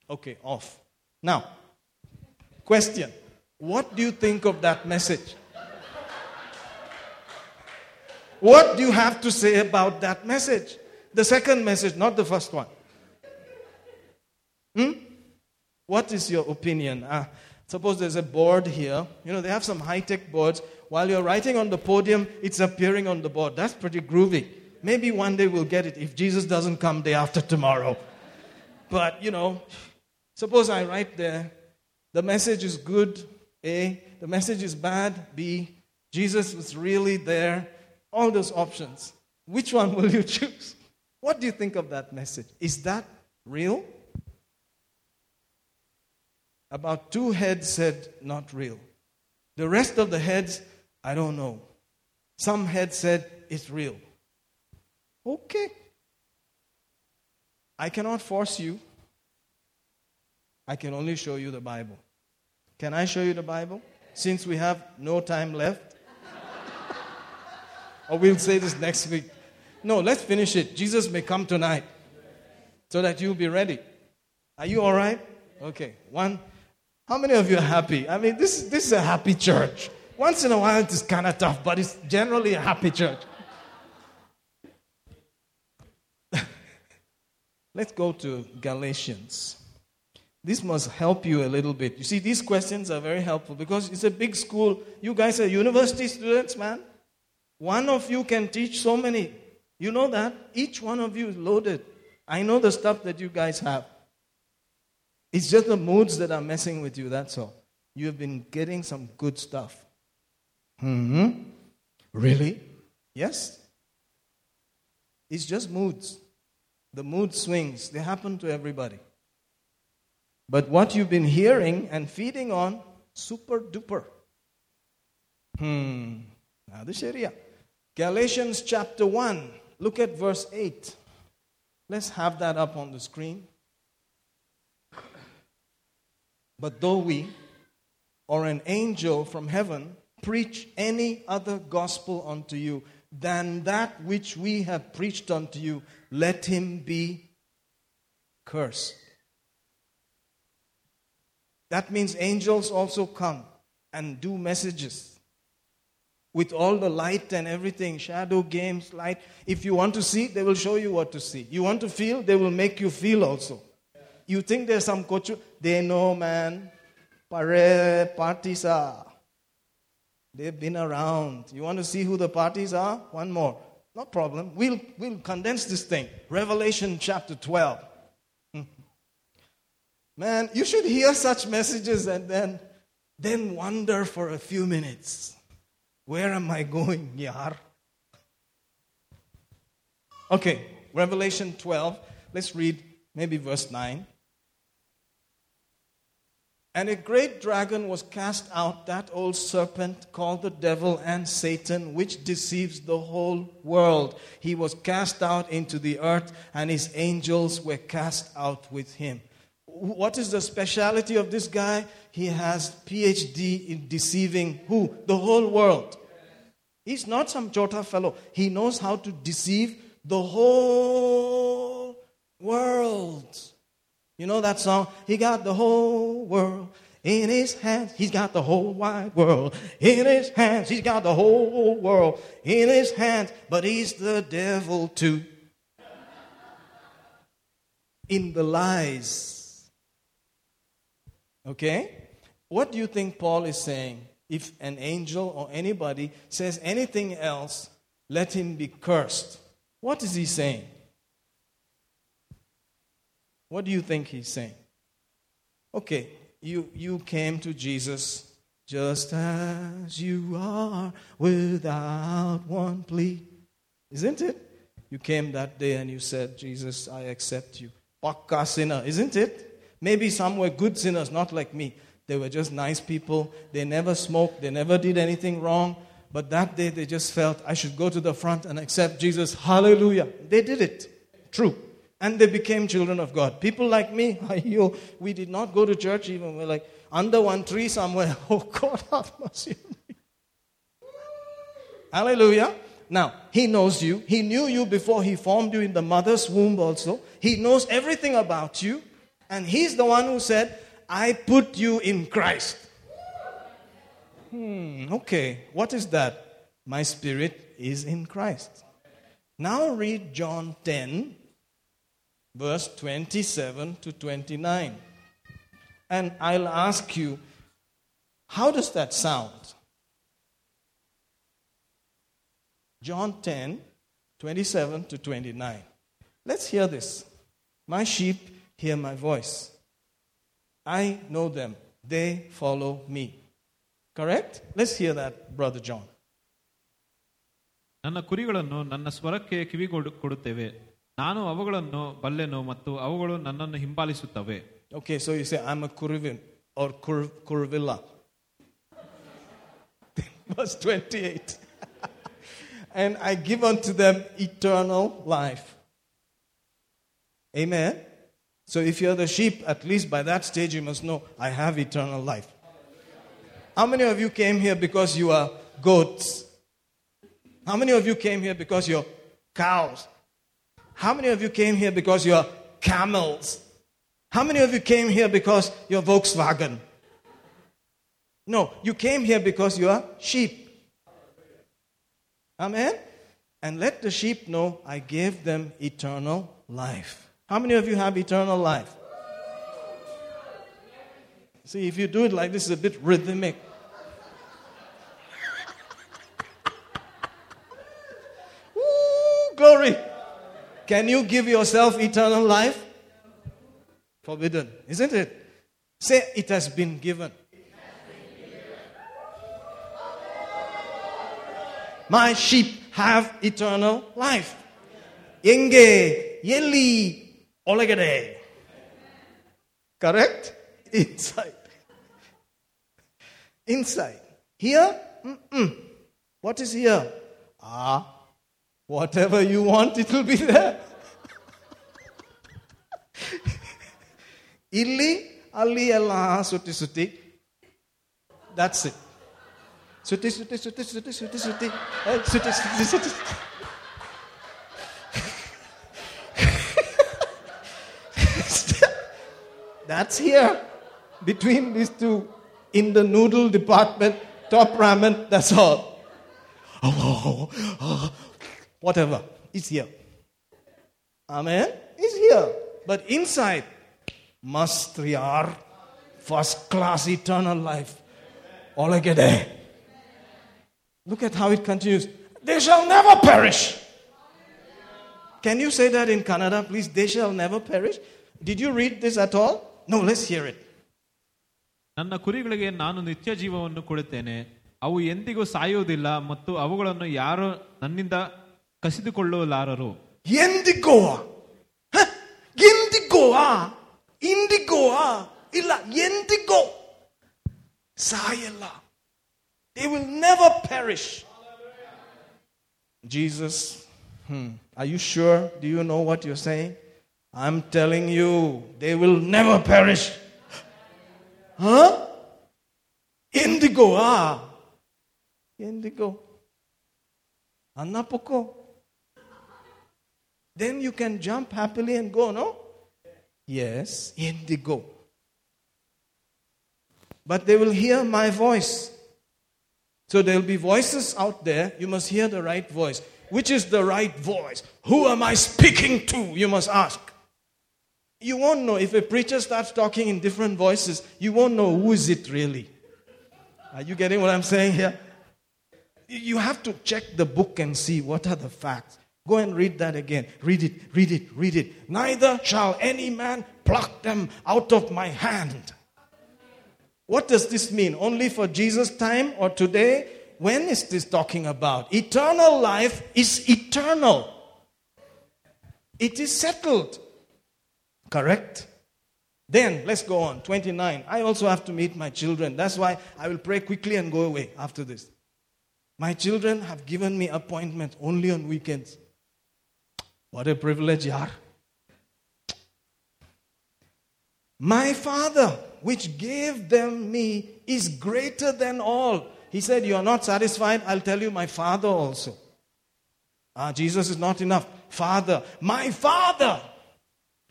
Okay, off. Now, question What do you think of that message? What do you have to say about that message? The second message, not the first one. Hmm? What is your opinion? Uh, Suppose there's a board here. You know, they have some high tech boards. While you're writing on the podium, it's appearing on the board. That's pretty groovy. Maybe one day we'll get it if Jesus doesn't come day after tomorrow. But, you know, suppose I write there, the message is good, A. The message is bad, B. Jesus was really there. All those options. Which one will you choose? What do you think of that message? Is that real? About two heads said, not real. The rest of the heads, I don't know. Some heads said, it's real. Okay. I cannot force you. I can only show you the Bible. Can I show you the Bible? Since we have no time left? or we'll say this next week. No, let's finish it. Jesus may come tonight so that you'll be ready. Are you all right? Okay. One. How many of you are happy? I mean, this, this is a happy church. Once in a while, it's kind of tough, but it's generally a happy church. Let's go to Galatians. This must help you a little bit. You see, these questions are very helpful because it's a big school. You guys are university students, man. One of you can teach so many. You know that? Each one of you is loaded. I know the stuff that you guys have. It's just the moods that are messing with you, that's all. You have been getting some good stuff. Hmm? Really? Yes? It's just moods. The mood swings, they happen to everybody. But what you've been hearing and feeding on, super duper. Hmm. Now the Sharia. Galatians chapter 1. Look at verse 8. Let's have that up on the screen. But though we or an angel from heaven preach any other gospel unto you than that which we have preached unto you, let him be cursed. That means angels also come and do messages with all the light and everything shadow games, light. If you want to see, they will show you what to see. You want to feel, they will make you feel also. You think there's some coach, they know, man. Pare parties are. They've been around. You want to see who the parties are? One more. No problem. We'll, we'll condense this thing. Revelation chapter 12. Man, you should hear such messages and then, then wonder for a few minutes. Where am I going, Yar? Okay, Revelation 12. Let's read maybe verse 9. And a great dragon was cast out, that old serpent called the devil and Satan, which deceives the whole world. He was cast out into the earth, and his angels were cast out with him. What is the speciality of this guy? He has PhD in deceiving who? The whole world. He's not some chota fellow. He knows how to deceive the whole world. You know that song? He got the whole world in his hands. He's got the whole wide world in his hands. He's got the whole world in his hands. But he's the devil too. In the lies. Okay? What do you think Paul is saying? If an angel or anybody says anything else, let him be cursed. What is he saying? What do you think he's saying? Okay, you, you came to Jesus just as you are without one plea. Isn't it? You came that day and you said, Jesus, I accept you. Pakka sinner, isn't it? Maybe some were good sinners, not like me. They were just nice people. They never smoked, they never did anything wrong. But that day they just felt, I should go to the front and accept Jesus. Hallelujah. They did it. True. And they became children of God. People like me, we did not go to church even. We're like under one tree somewhere. Oh God, have mercy. Hallelujah. Now, He knows you. He knew you before He formed you in the mother's womb also. He knows everything about you. And He's the one who said, I put you in Christ. Hmm, okay. What is that? My spirit is in Christ. Now read John 10, verse 27 to 29. And I'll ask you, how does that sound? John 10, 27 to 29. Let's hear this. My sheep hear my voice. I know them. They follow me. Correct? Let's hear that, Brother John. ನನ್ನ ಕುರಿಗಳನ್ನು ನನ್ನ ಸ್ವರಕ್ಕೆ ಕಿವಿಗೊಡು ಕೊಡುತ್ತೇವೆ ನಾನು ಅವುಗಳನ್ನು ಬಲ್ಲೆನು ಮತ್ತು ಅವುಗಳು ನನ್ನನ್ನು ಹಿಂಬಾಲಿಸುತ್ತವೆ Okay, so you say, I'm a Kuruvin or Kur, Kuruvilla. Verse 28. and I give unto them eternal life. Amen. So if you're the sheep, at least by that stage you must know, I have eternal life. How many of you came here because you are goats? How many of you came here because you're cows? How many of you came here because you're camels? How many of you came here because you're Volkswagen? No, you came here because you are sheep. Amen? And let the sheep know I gave them eternal life. How many of you have eternal life? See, if you do it like this, it's a bit rhythmic. Glory. Can you give yourself eternal life? Forbidden, isn't it? Say, it has been given. My sheep have eternal life. Yenge, Yeli, Olegade. Correct? Inside. Inside. Here? Mm-mm. What is here? Ah, whatever you want, it will be there. ಇಲ್ಲಿ Ali ಎಲ್ಲ Suti Suti. That's it. Suti Suti Suti Suti Suti Suti Suti Suti Suti oh, That's here between these two in the noodle department, top ramen, that's all. Oh, oh, oh, whatever, it's here. Amen? It's here. But inside, must yaar, first class eternal life. There. Look at how it continues. They shall never perish. Can you say that in Kannada, please? They shall never perish. Did you read this at all? No, let's hear it. ನನ್ನ ಕುರಿಗಳಿಗೆ ನಾನು ನಿತ್ಯ ಜೀವವನ್ನು ಕೊಡುತ್ತೇನೆ. ಅವು ಎಂದಿಗೂ ಸಾಯುವುದಿಲ್ಲ ಮತ್ತು ಅವುಗಳನ್ನು ಯಾರು ನನ್ನಿಂದ ಕಸಿದುಕೊಳ್ಳಲಾರರು? ಎಂದಿಗೋವಾ? ಎಂದಿಗೋ ಎಂದಿಗೋವಾ? ಇಂದಿಗೋವಾ? ಇಲ್ಲ ಎಂದಿಗೋ? ಸಾಯಲ್ಲ. They will never perish Jesus hmm I you sure do you know what you saying? I'm telling you they will never perish huh indigo ah indigo annapoko then you can jump happily and go, no? Yes, indigo. But they will hear my voice. So there will be voices out there. You must hear the right voice. Which is the right voice? Who am I speaking to? You must ask. You won't know. If a preacher starts talking in different voices, you won't know who is it really. Are you getting what I'm saying here? You have to check the book and see what are the facts. Go and read that again. Read it, read it, read it. Neither shall any man pluck them out of my hand. What does this mean? Only for Jesus' time or today? When is this talking about? Eternal life is eternal, it is settled. Correct? Then let's go on. 29. I also have to meet my children. That's why I will pray quickly and go away after this. My children have given me appointment only on weekends. What a privilege, yaar. My Father, which gave them me, is greater than all. He said, You are not satisfied? I'll tell you my Father also. Ah, Jesus is not enough. Father, my Father,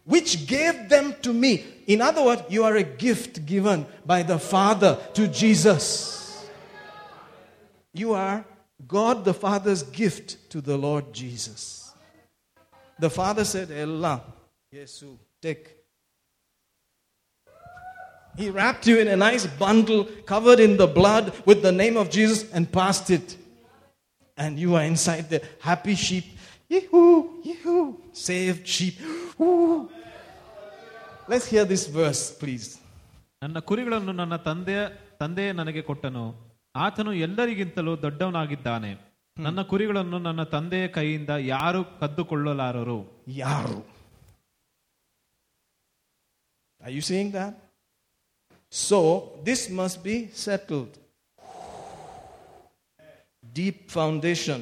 which gave them to me. In other words, you are a gift given by the Father to Jesus. You are God the Father's gift to the Lord Jesus. The Father said, Ella, Yesu, take. He wrapped you in a nice bundle covered in the blood with the name of Jesus and passed it. And you are inside the happy sheep. Yee-hoo, yee-hoo, saved sheep. Ooh. Let's hear this verse, please. ನನ್ನ ಕುರಿಗಳನ್ನು ನನ್ನ ತಂದೆಯ ತಂದೆಯೇ ನನಗೆ ಕೊಟ್ಟನು ಆತನು ಎಲ್ಲರಿಗಿಂತಲೂ ದೊಡ್ಡವನಾಗಿದ್ದಾನೆ ನನ್ನ ಕುರಿಗಳನ್ನು ನನ್ನ ತಂದೆಯ ಕೈಯಿಂದ ಯಾರು ಕದ್ದುಕೊಳ್ಳಲಾರರು ಯಾರು Are you seeing that? So, this must be settled. Deep foundation.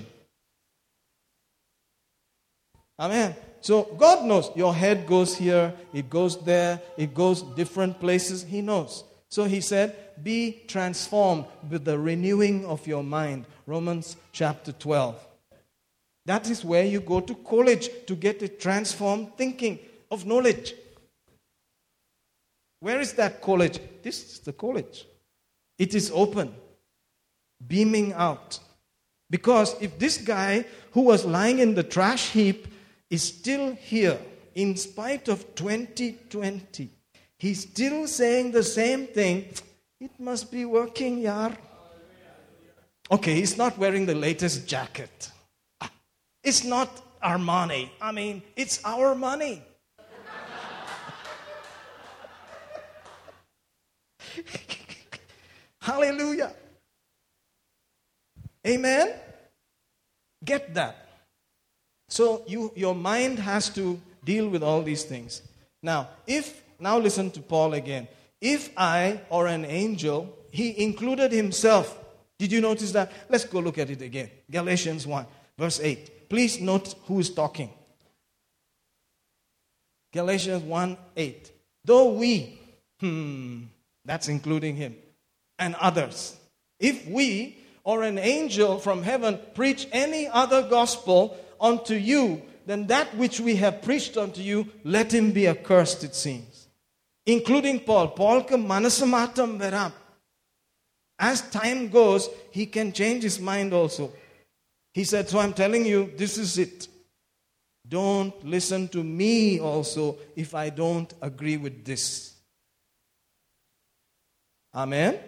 Amen. So, God knows your head goes here, it goes there, it goes different places. He knows. So, He said, Be transformed with the renewing of your mind. Romans chapter 12. That is where you go to college to get a transformed thinking of knowledge. Where is that college? This is the college. It is open, beaming out. Because if this guy who was lying in the trash heap is still here, in spite of 2020, he's still saying the same thing, it must be working, yar. Okay, he's not wearing the latest jacket. Ah, it's not Armani. I mean, it's our money. Hallelujah. Amen. Get that. So you, your mind has to deal with all these things. Now, if, now listen to Paul again. If I or an angel, he included himself. Did you notice that? Let's go look at it again. Galatians 1, verse 8. Please note who is talking. Galatians 1 8. Though we, hmm, that's including him, and others, if we or an angel from heaven preach any other gospel unto you than that which we have preached unto you, let him be accursed, it seems. Including Paul. Paul ke manasamatam veram. As time goes, he can change his mind also. He said, So I'm telling you, this is it. Don't listen to me also if I don't agree with this. Amen?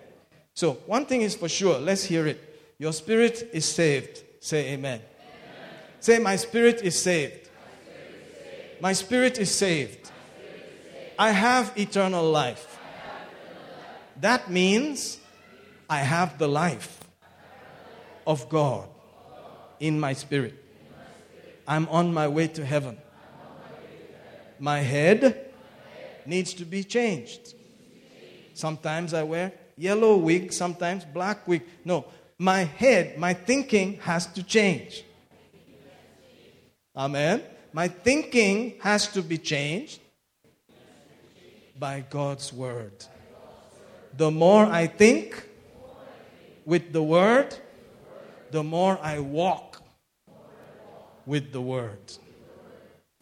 So, one thing is for sure, let's hear it. Your spirit is saved. Say amen. Say, My spirit is saved. My spirit is saved. I have eternal life. That means I have the life of God in my spirit. I'm on my way to heaven. My head needs to be changed. Sometimes I wear yellow wig, sometimes black wig. No, my head, my thinking has to change. Amen. My thinking has to be changed by God's word. The more I think with the word, the more I walk with the word.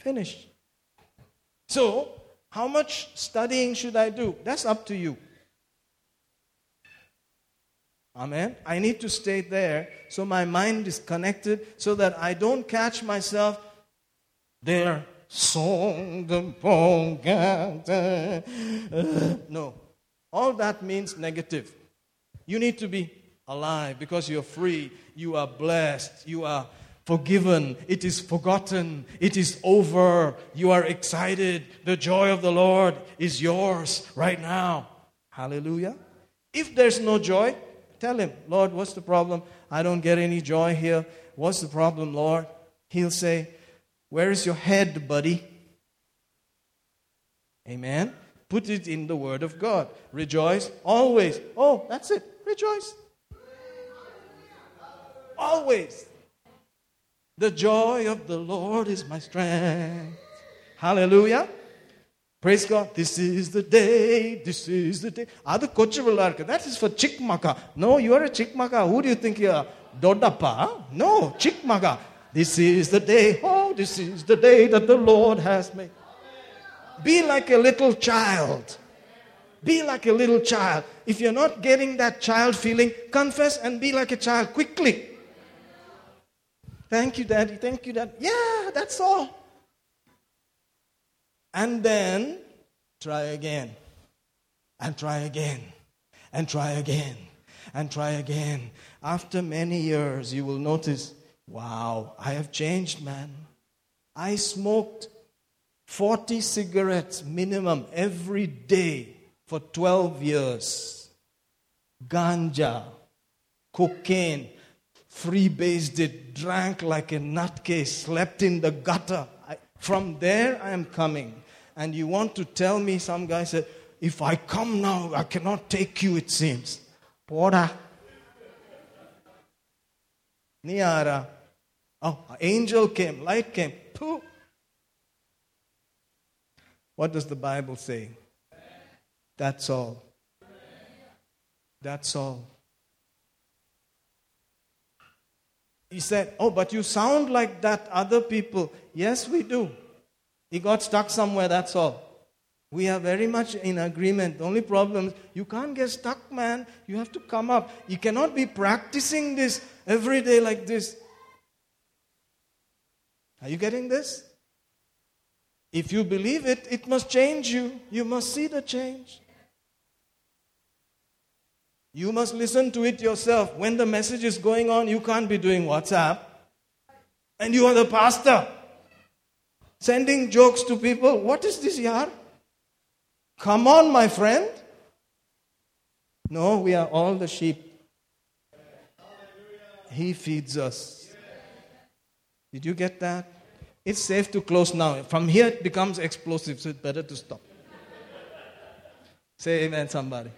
Finished. So, how much studying should I do? That's up to you. Amen. I need to stay there so my mind is connected so that I don't catch myself there. Song No. All that means negative. You need to be alive because you're free, you are blessed, you are forgiven, it is forgotten, it is over, you are excited. The joy of the Lord is yours right now. Hallelujah. If there's no joy, Tell him, Lord, what's the problem? I don't get any joy here. What's the problem, Lord? He'll say, Where is your head, buddy? Amen. Put it in the Word of God. Rejoice always. Oh, that's it. Rejoice. Always. The joy of the Lord is my strength. Hallelujah. Praise God. This is the day. This is the day. Adu kochu That is for Chikmaka. No, you are a Chikmaka. Who do you think you are? Dodapa? No, Chikmaka. This is the day. Oh, this is the day that the Lord has made. Be like a little child. Be like a little child. If you're not getting that child feeling, confess and be like a child quickly. Thank you, Daddy. Thank you, Dad. Yeah, that's all and then try again, and try again, and try again, and try again. After many years, you will notice wow, I have changed, man. I smoked 40 cigarettes minimum every day for 12 years. Ganja, cocaine, freebased it, drank like a nutcase, slept in the gutter. I, from there, I am coming and you want to tell me, some guy said, if I come now, I cannot take you, it seems. Pora. Niara. Oh, angel came, light came. What does the Bible say? That's all. That's all. He said, Oh, but you sound like that other people. Yes, we do. He got stuck somewhere, that's all. We are very much in agreement. The only problem is you can't get stuck, man. You have to come up. You cannot be practicing this every day like this. Are you getting this? If you believe it, it must change you. You must see the change. You must listen to it yourself. When the message is going on, you can't be doing WhatsApp. And you are the pastor sending jokes to people. What is this, yar? Come on, my friend. No, we are all the sheep. He feeds us. Did you get that? It's safe to close now. From here, it becomes explosive, so it's better to stop. Say amen, somebody.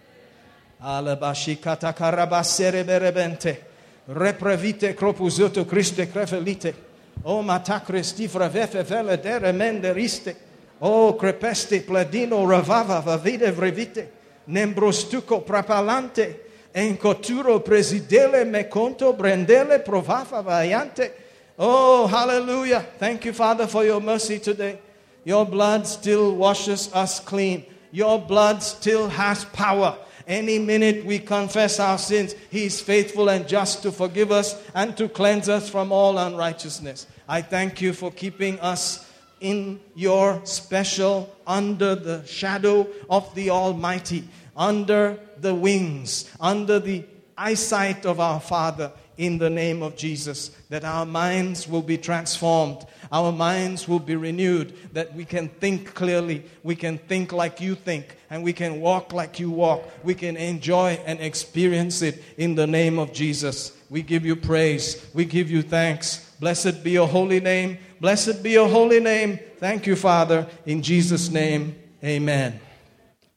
Reprevite cropusoto Christe crefelite. O matacre stifra vefe vele dere menderiste. O crepeste pladino ravava vavide vrevite. Nembrostuco prapalante. En coturo presidele me conto brendele provava vaiante. Oh, hallelujah. Thank you, Father, for your mercy today. Your blood still washes us clean. Your blood still has power. Any minute we confess our sins, He is faithful and just to forgive us and to cleanse us from all unrighteousness. I thank you for keeping us in your special, under the shadow of the Almighty, under the wings, under the eyesight of our Father, in the name of Jesus, that our minds will be transformed, our minds will be renewed, that we can think clearly, we can think like you think, and we can walk like you walk. We can enjoy and experience it in the name of Jesus. We give you praise, we give you thanks. Blessed be your holy name. Blessed be your holy name. Thank you, Father. In Jesus' name, amen.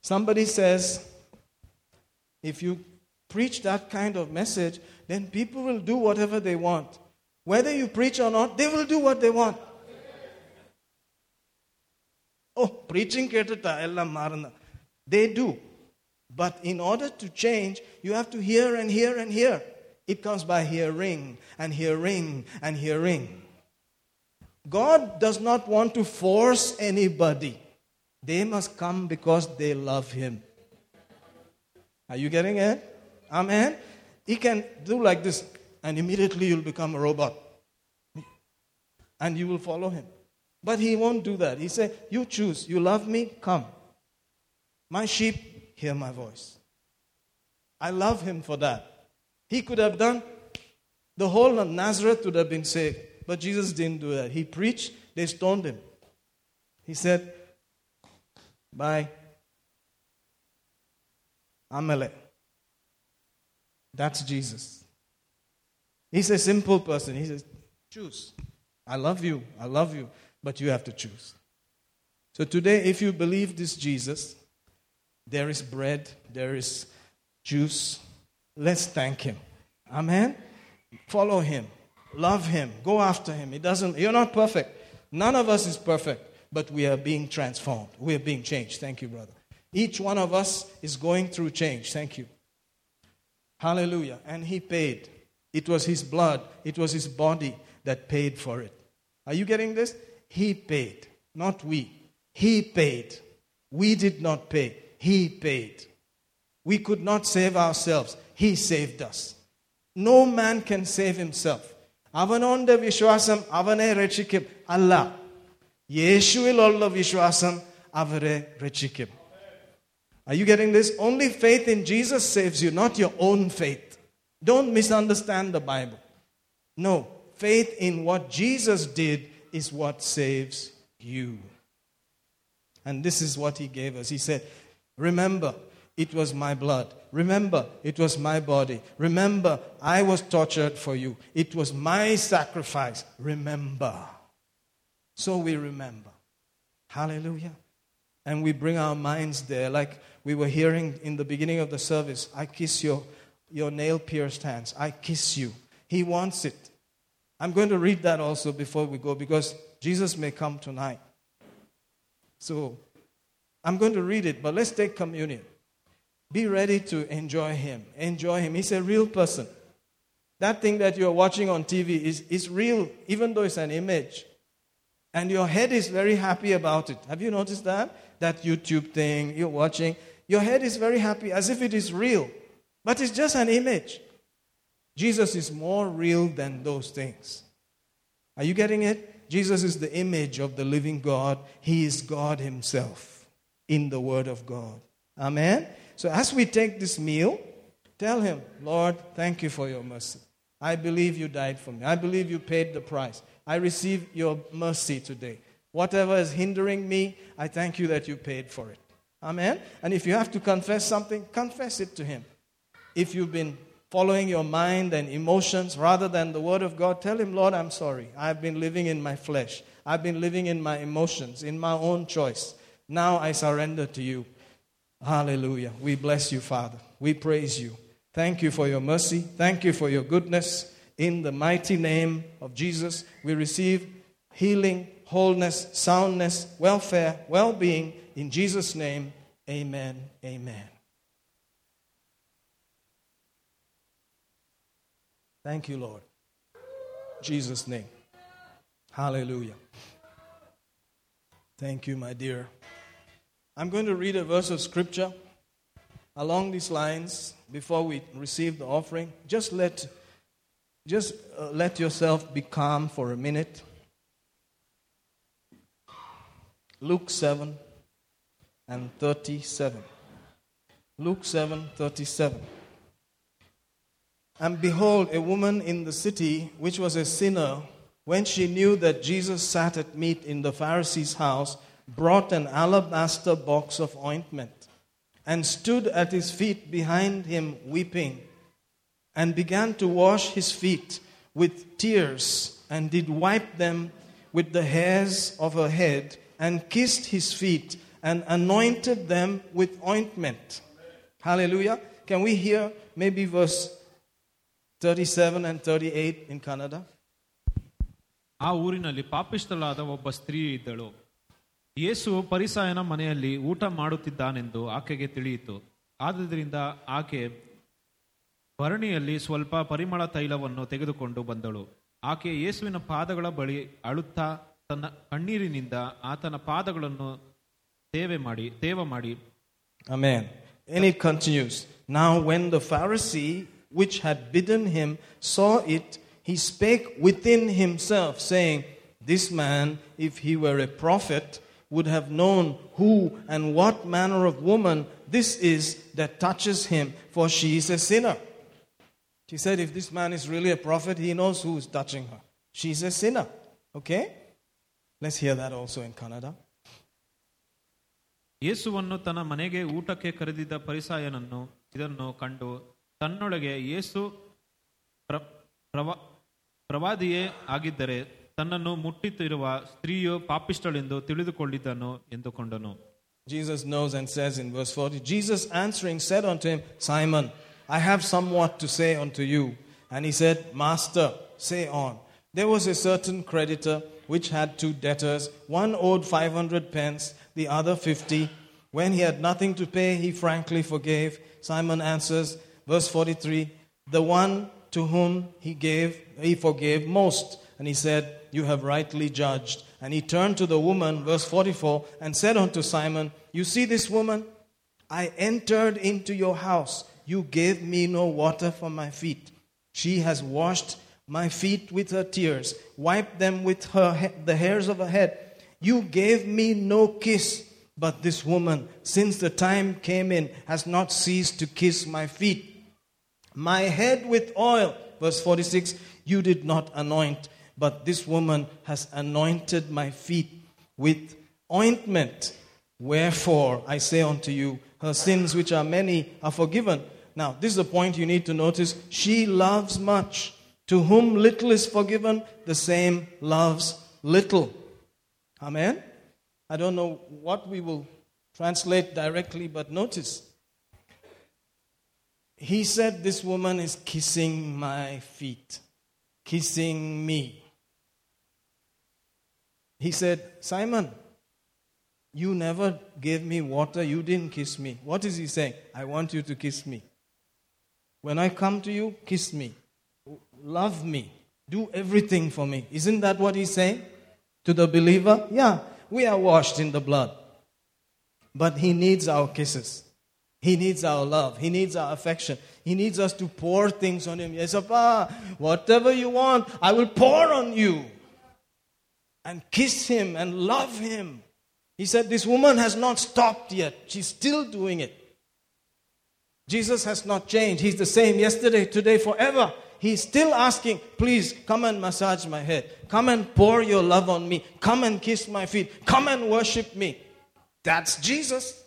Somebody says, if you preach that kind of message, then people will do whatever they want. Whether you preach or not, they will do what they want. Oh, preaching ketata, ella marana. They do. But in order to change, you have to hear and hear and hear. It comes by hearing and hearing and hearing. God does not want to force anybody. They must come because they love Him. Are you getting it? Amen? He can do like this, and immediately you'll become a robot. And you will follow him. But he won't do that. He said, You choose. You love me? Come. My sheep hear my voice. I love him for that. He could have done, the whole of Nazareth would have been saved. But Jesus didn't do that. He preached, they stoned him. He said, Bye. Amalek. That's Jesus. He's a simple person. He says, Choose. I love you. I love you. But you have to choose. So today, if you believe this Jesus, there is bread, there is juice. Let's thank him. Amen. Follow him. Love him. Go after him. It doesn't you're not perfect. None of us is perfect, but we are being transformed. We are being changed. Thank you, brother. Each one of us is going through change. Thank you. Hallelujah. And he paid. It was his blood, it was his body that paid for it. Are you getting this? He paid, not we. He paid. We did not pay. He paid. We could not save ourselves. He saved us. No man can save himself. അവനോന്റെ വിശ്വാസം അവനെ രക്ഷിക്കും അല്ല യേശുവിലുള്ള വിശ്വാസം അവരെ രക്ഷിക്കും are you getting this? Only faith in Jesus saves you, not your own faith. Don't misunderstand the Bible. No, faith in what Jesus did is what saves you. And this is what he gave us. He said, Remember, it was my blood. Remember, it was my body. Remember, I was tortured for you. It was my sacrifice. Remember. So we remember. Hallelujah. And we bring our minds there, like we were hearing in the beginning of the service I kiss your, your nail pierced hands. I kiss you. He wants it. I'm going to read that also before we go because Jesus may come tonight. So I'm going to read it, but let's take communion. Be ready to enjoy Him. Enjoy Him. He's a real person. That thing that you're watching on TV is, is real, even though it's an image. And your head is very happy about it. Have you noticed that? That YouTube thing you're watching. Your head is very happy as if it is real. But it's just an image. Jesus is more real than those things. Are you getting it? Jesus is the image of the living God. He is God Himself in the Word of God. Amen? So as we take this meal, tell Him, Lord, thank you for your mercy. I believe you died for me. I believe you paid the price. I receive your mercy today. Whatever is hindering me, I thank you that you paid for it. Amen? And if you have to confess something, confess it to Him. If you've been following your mind and emotions rather than the Word of God, tell Him, Lord, I'm sorry. I've been living in my flesh. I've been living in my emotions, in my own choice. Now I surrender to you. Hallelujah. We bless you, Father. We praise you. Thank you for your mercy. Thank you for your goodness. In the mighty name of Jesus, we receive healing, wholeness, soundness, welfare, well being. In Jesus' name, amen. Amen. Thank you, Lord. Jesus' name. Hallelujah. Thank you, my dear. I'm going to read a verse of scripture along these lines before we receive the offering. Just let just uh, let yourself be calm for a minute. Luke 7 and 37. Luke 7 37. And behold, a woman in the city, which was a sinner, when she knew that Jesus sat at meat in the Pharisee's house, brought an alabaster box of ointment and stood at his feet behind him, weeping, and began to wash his feet with tears, and did wipe them with the hairs of her head, and kissed his feet, and anointed them with ointment. Hallelujah. Can we hear maybe verse 37 and 38 in Kannada? ಆ ಊರಿನಲ್ಲಿ ಪಾಪಿಷ್ಟಲಾದ ಒಬ್ಬ ಸ್ತ್ರೀ ಇದ್ದಳು ಯೇಸು ಪರಿಸಾಯನ ಮನೆಯಲ್ಲಿ ಊಟ ಮಾಡುತ್ತಿದ್ದಾನೆಂದು ಆಕೆಗೆ ತಿಳಿಯಿತು ಆದುದರಿಂದ ಆಕೆ ಭರಣಿಯಲ್ಲಿ ಸ್ವಲ್ಪ ಪರಿಮಳ ತೈಲವನ್ನು ತೆಗೆದುಕೊಂಡು ಬಂದಳು ಆಕೆ ಯೇಸುವಿನ ಪಾದಗಳ ಬಳಿ ಅಳುತ್ತಾ ತನ್ನ ಕಣ್ಣೀರಿನಿಂದ ಆತನ ಪಾದಗಳನ್ನು ಸೇವೆ ಮಾಡಿ ತೇವ ಮಾಡಿ Amen. And it continues. Now, when the Pharisee which had bidden him saw it, he spake within himself, saying, This man, if he were a prophet, would have known who and what manner of woman this is that touches him, for she is a sinner. She said, If this man is really a prophet, he knows who is touching her. She's a sinner. Okay? Let's hear that also in Kannada. ಯೇಸುವನ್ನು ತನ್ನ ಮನೆಗೆ ಊಟಕ್ಕೆ ಕರೆದಿದ್ದ ಪರಿಸಾಯನನ್ನು ಇದನ್ನು ಕಂಡು ತನ್ನೊಳಗೆ ಯೇಸು ಪ್ರ- ಪ್ರವ- ಪ್ರವಾದಿಯೇ ಆಗಿದ್ದರೆ ತನ್ನನ್ನು ಮುಟ್ಟಿತ್ತಿರುವ ಸ್ತ್ರೀಯು ಪಾಪಿಷ್ಟಳೆಂದು ತಿಳಿದುಕೊಂಡಿದ್ದನು ಎಂದುಕೊಂಡನು Jesus knows and says in verse 40 Jesus answering said unto him, Simon, I have somewhat to say unto you. And he said, Master, say on. There was a certain creditor which had two debtors. One owed 500 pence, the other 50. When he had nothing to pay, he frankly forgave. Simon answers, verse 43 The one to whom he gave, he forgave most. And he said, You have rightly judged. And he turned to the woman, verse 44, and said unto Simon, You see this woman? I entered into your house. You gave me no water for my feet. She has washed my feet with her tears, wiped them with her he- the hairs of her head. You gave me no kiss, but this woman, since the time came in, has not ceased to kiss my feet. My head with oil, verse 46, you did not anoint, but this woman has anointed my feet with ointment. Wherefore, I say unto you, her sins, which are many, are forgiven. Now, this is the point you need to notice. She loves much. To whom little is forgiven, the same loves little. Amen? I don't know what we will translate directly, but notice. He said, This woman is kissing my feet, kissing me. He said, Simon, you never gave me water, you didn't kiss me. What is he saying? I want you to kiss me. When I come to you, kiss me. Love me. Do everything for me. Isn't that what he's saying to the believer? Yeah, we are washed in the blood. But he needs our kisses. He needs our love. He needs our affection. He needs us to pour things on him. Yes, Papa, whatever you want, I will pour on you. And kiss him and love him. He said, This woman has not stopped yet. She's still doing it. Jesus has not changed. He's the same yesterday, today, forever. He's still asking, Please come and massage my head. Come and pour your love on me. Come and kiss my feet. Come and worship me. That's Jesus.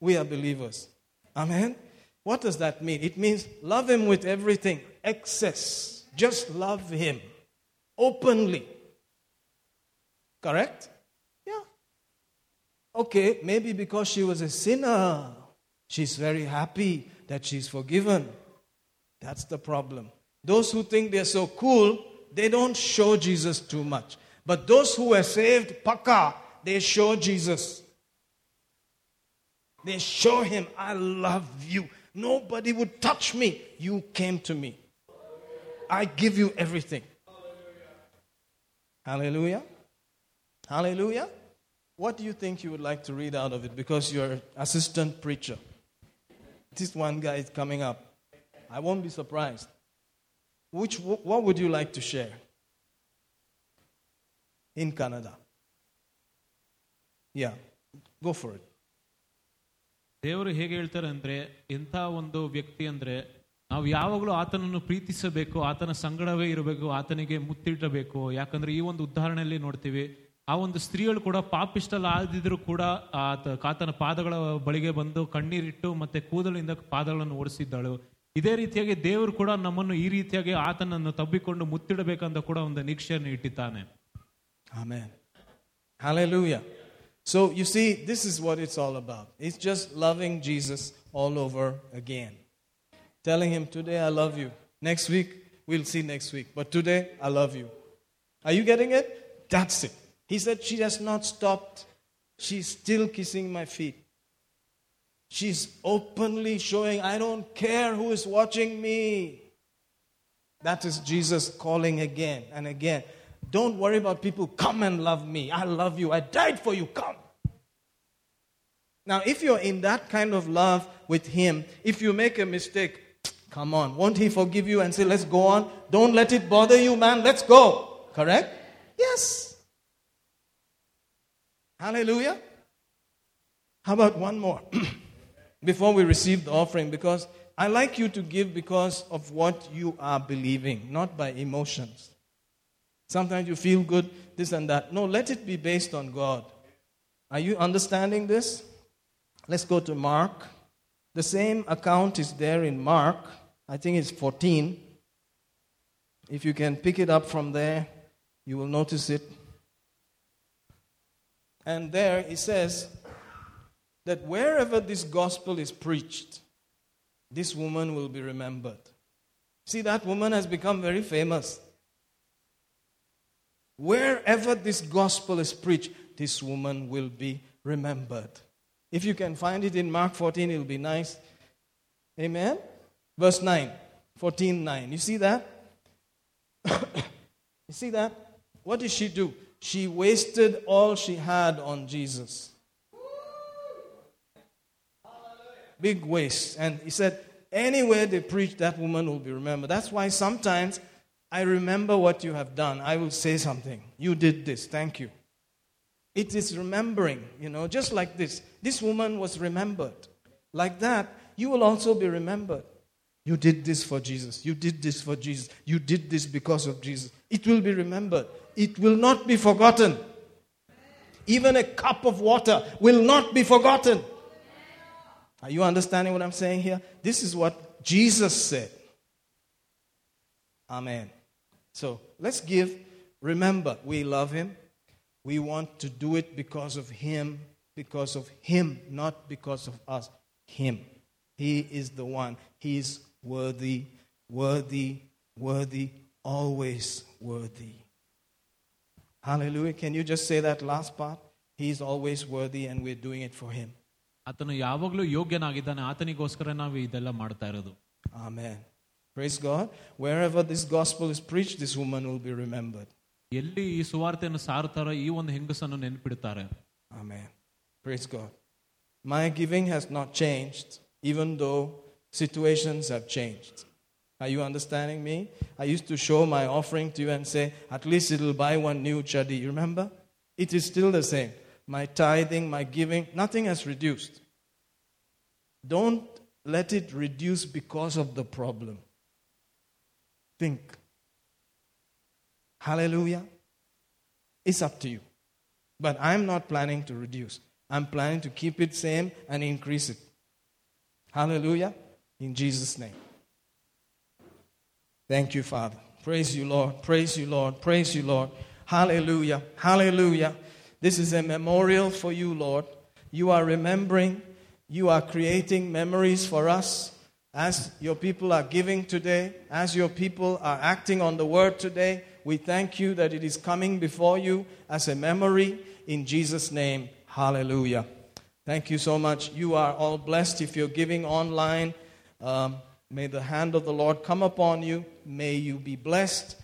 We are believers. Amen. What does that mean? It means love Him with everything, excess. Just love Him openly. Correct? Yeah. Okay, maybe because she was a sinner, she's very happy that she's forgiven. That's the problem. Those who think they're so cool, they don't show Jesus too much. But those who were saved, paka, they show Jesus. They show him, I love you. Nobody would touch me. You came to me. I give you everything. Hallelujah. Hallelujah. What do you think you would like to read out of it? Because you're assistant preacher. This one guy is coming up. I won't be surprised. Which, what would you like to share? In Canada. Yeah, go for it. ದೇವರು ಹೇಗೆ ಹೇಳ್ತಾರೆ ಅಂದ್ರೆ ಎಂಥ ಒಂದು ವ್ಯಕ್ತಿ ಅಂದ್ರೆ ನಾವು ಯಾವಾಗಲೂ ಆತನನ್ನು ಪ್ರೀತಿಸಬೇಕು ಆತನ ಸಂಗಡವೇ ಇರಬೇಕು ಆತನಿಗೆ ಮುತ್ತಿಡಬೇಕು ಯಾಕಂದ್ರೆ ಈ ಒಂದು ಉದಾಹರಣೆಯಲ್ಲಿ ನೋಡ್ತೀವಿ ಆ ಒಂದು ಸ್ತ್ರೀಗಳು ಕೂಡ ಪಾಪಿಷ್ಟಲ್ಲಿ ಆದಿದ್ರು ಕೂಡ ಆತ ಆತನ ಪಾದಗಳ ಬಳಿಗೆ ಬಂದು ಕಣ್ಣೀರಿಟ್ಟು ಮತ್ತೆ ಕೂದಲಿಂದ ಪಾದಗಳನ್ನು ಓಡಿಸಿದ್ದಾಳು ಇದೇ ರೀತಿಯಾಗಿ ದೇವರು ಕೂಡ ನಮ್ಮನ್ನು ಈ ರೀತಿಯಾಗಿ ಆತನನ್ನು ತಬ್ಬಿಕೊಂಡು ಮುತ್ತಿಡಬೇಕಂತ ಕೂಡ ಒಂದು ನಿರೀಕ್ಷೆಯನ್ನು ಇಟ್ಟಿದ್ದಾನೆ Amen. Hallelujah. So you see, this is what it's all about. It's just loving Jesus all over again. Telling him, Today I love you. Next week, we'll see next week. But today, I love you. Are you getting it? That's it. He said, She has not stopped. She's still kissing my feet. She's openly showing, I don't care who is watching me. That is Jesus calling again and again. Don't worry about people. Come and love me. I love you. I died for you. Come. Now, if you're in that kind of love with Him, if you make a mistake, come on. Won't He forgive you and say, let's go on? Don't let it bother you, man. Let's go. Correct? Yes. Hallelujah. How about one more before we receive the offering? Because I like you to give because of what you are believing, not by emotions. Sometimes you feel good, this and that. No, let it be based on God. Are you understanding this? Let's go to Mark. The same account is there in Mark. I think it's 14. If you can pick it up from there, you will notice it. And there it says that wherever this gospel is preached, this woman will be remembered. See, that woman has become very famous. Wherever this gospel is preached, this woman will be remembered. If you can find it in Mark 14, it'll be nice. Amen? Verse 9, 14 9. You see that? you see that? What did she do? She wasted all she had on Jesus. Big waste. And he said, anywhere they preach, that woman will be remembered. That's why sometimes I remember what you have done. I will say something. You did this. Thank you. It is remembering, you know, just like this. This woman was remembered. Like that, you will also be remembered. You did this for Jesus. You did this for Jesus. You did this because of Jesus. It will be remembered. It will not be forgotten. Even a cup of water will not be forgotten. Are you understanding what I'm saying here? This is what Jesus said. Amen. So let's give. Remember, we love Him. We want to do it because of Him, because of Him, not because of us. Him. He is the one. He is worthy, worthy, worthy, always worthy. Hallelujah. Can you just say that last part? He is always worthy, and we're doing it for Him. ಆತನು ಯಾವಾಗಲೂ ಯೋಗ್ಯನಾಗಿದ್ದಾನೆ ಆತನಿಗೋಸ್ಕರ ನಾವು ಇದೆಲ್ಲ ಮಾಡ್ತಾ ಇರೋದು Amen. Praise God. Wherever this gospel is preached, this woman will be remembered. ಎಲ್ಲಿ ಈ ಸುವಾರ್ತೆಯನ್ನು ಸಾರುತ್ತಾರೋ ಈ ಒಂದು ಹೆಂಗಸನ್ನು ನೆನ್ಪಿಡ್ತಾರೆ Amen. Praise God. My giving has not changed, even though situations have changed. Are you understanding me? I used to show my offering to you and say, at least it'll buy one new chadi. You remember? It is still the same. My tithing, my giving, nothing has reduced. Don't let it reduce because of the problem. Think. Hallelujah. It's up to you. But I'm not planning to reduce. I'm planning to keep it same and increase it. Hallelujah. In Jesus' name. Thank you, Father. Praise you, Lord. Praise you, Lord. Praise you, Lord. Hallelujah. Hallelujah. This is a memorial for you, Lord. You are remembering, you are creating memories for us as your people are giving today, as your people are acting on the word today. We thank you that it is coming before you as a memory in Jesus' name. Hallelujah. Thank you so much. You are all blessed if you're giving online. Um, may the hand of the Lord come upon you. May you be blessed.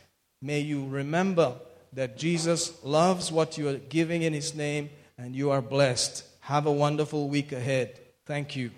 May you remember that Jesus loves what you are giving in His name and you are blessed. Have a wonderful week ahead. Thank you.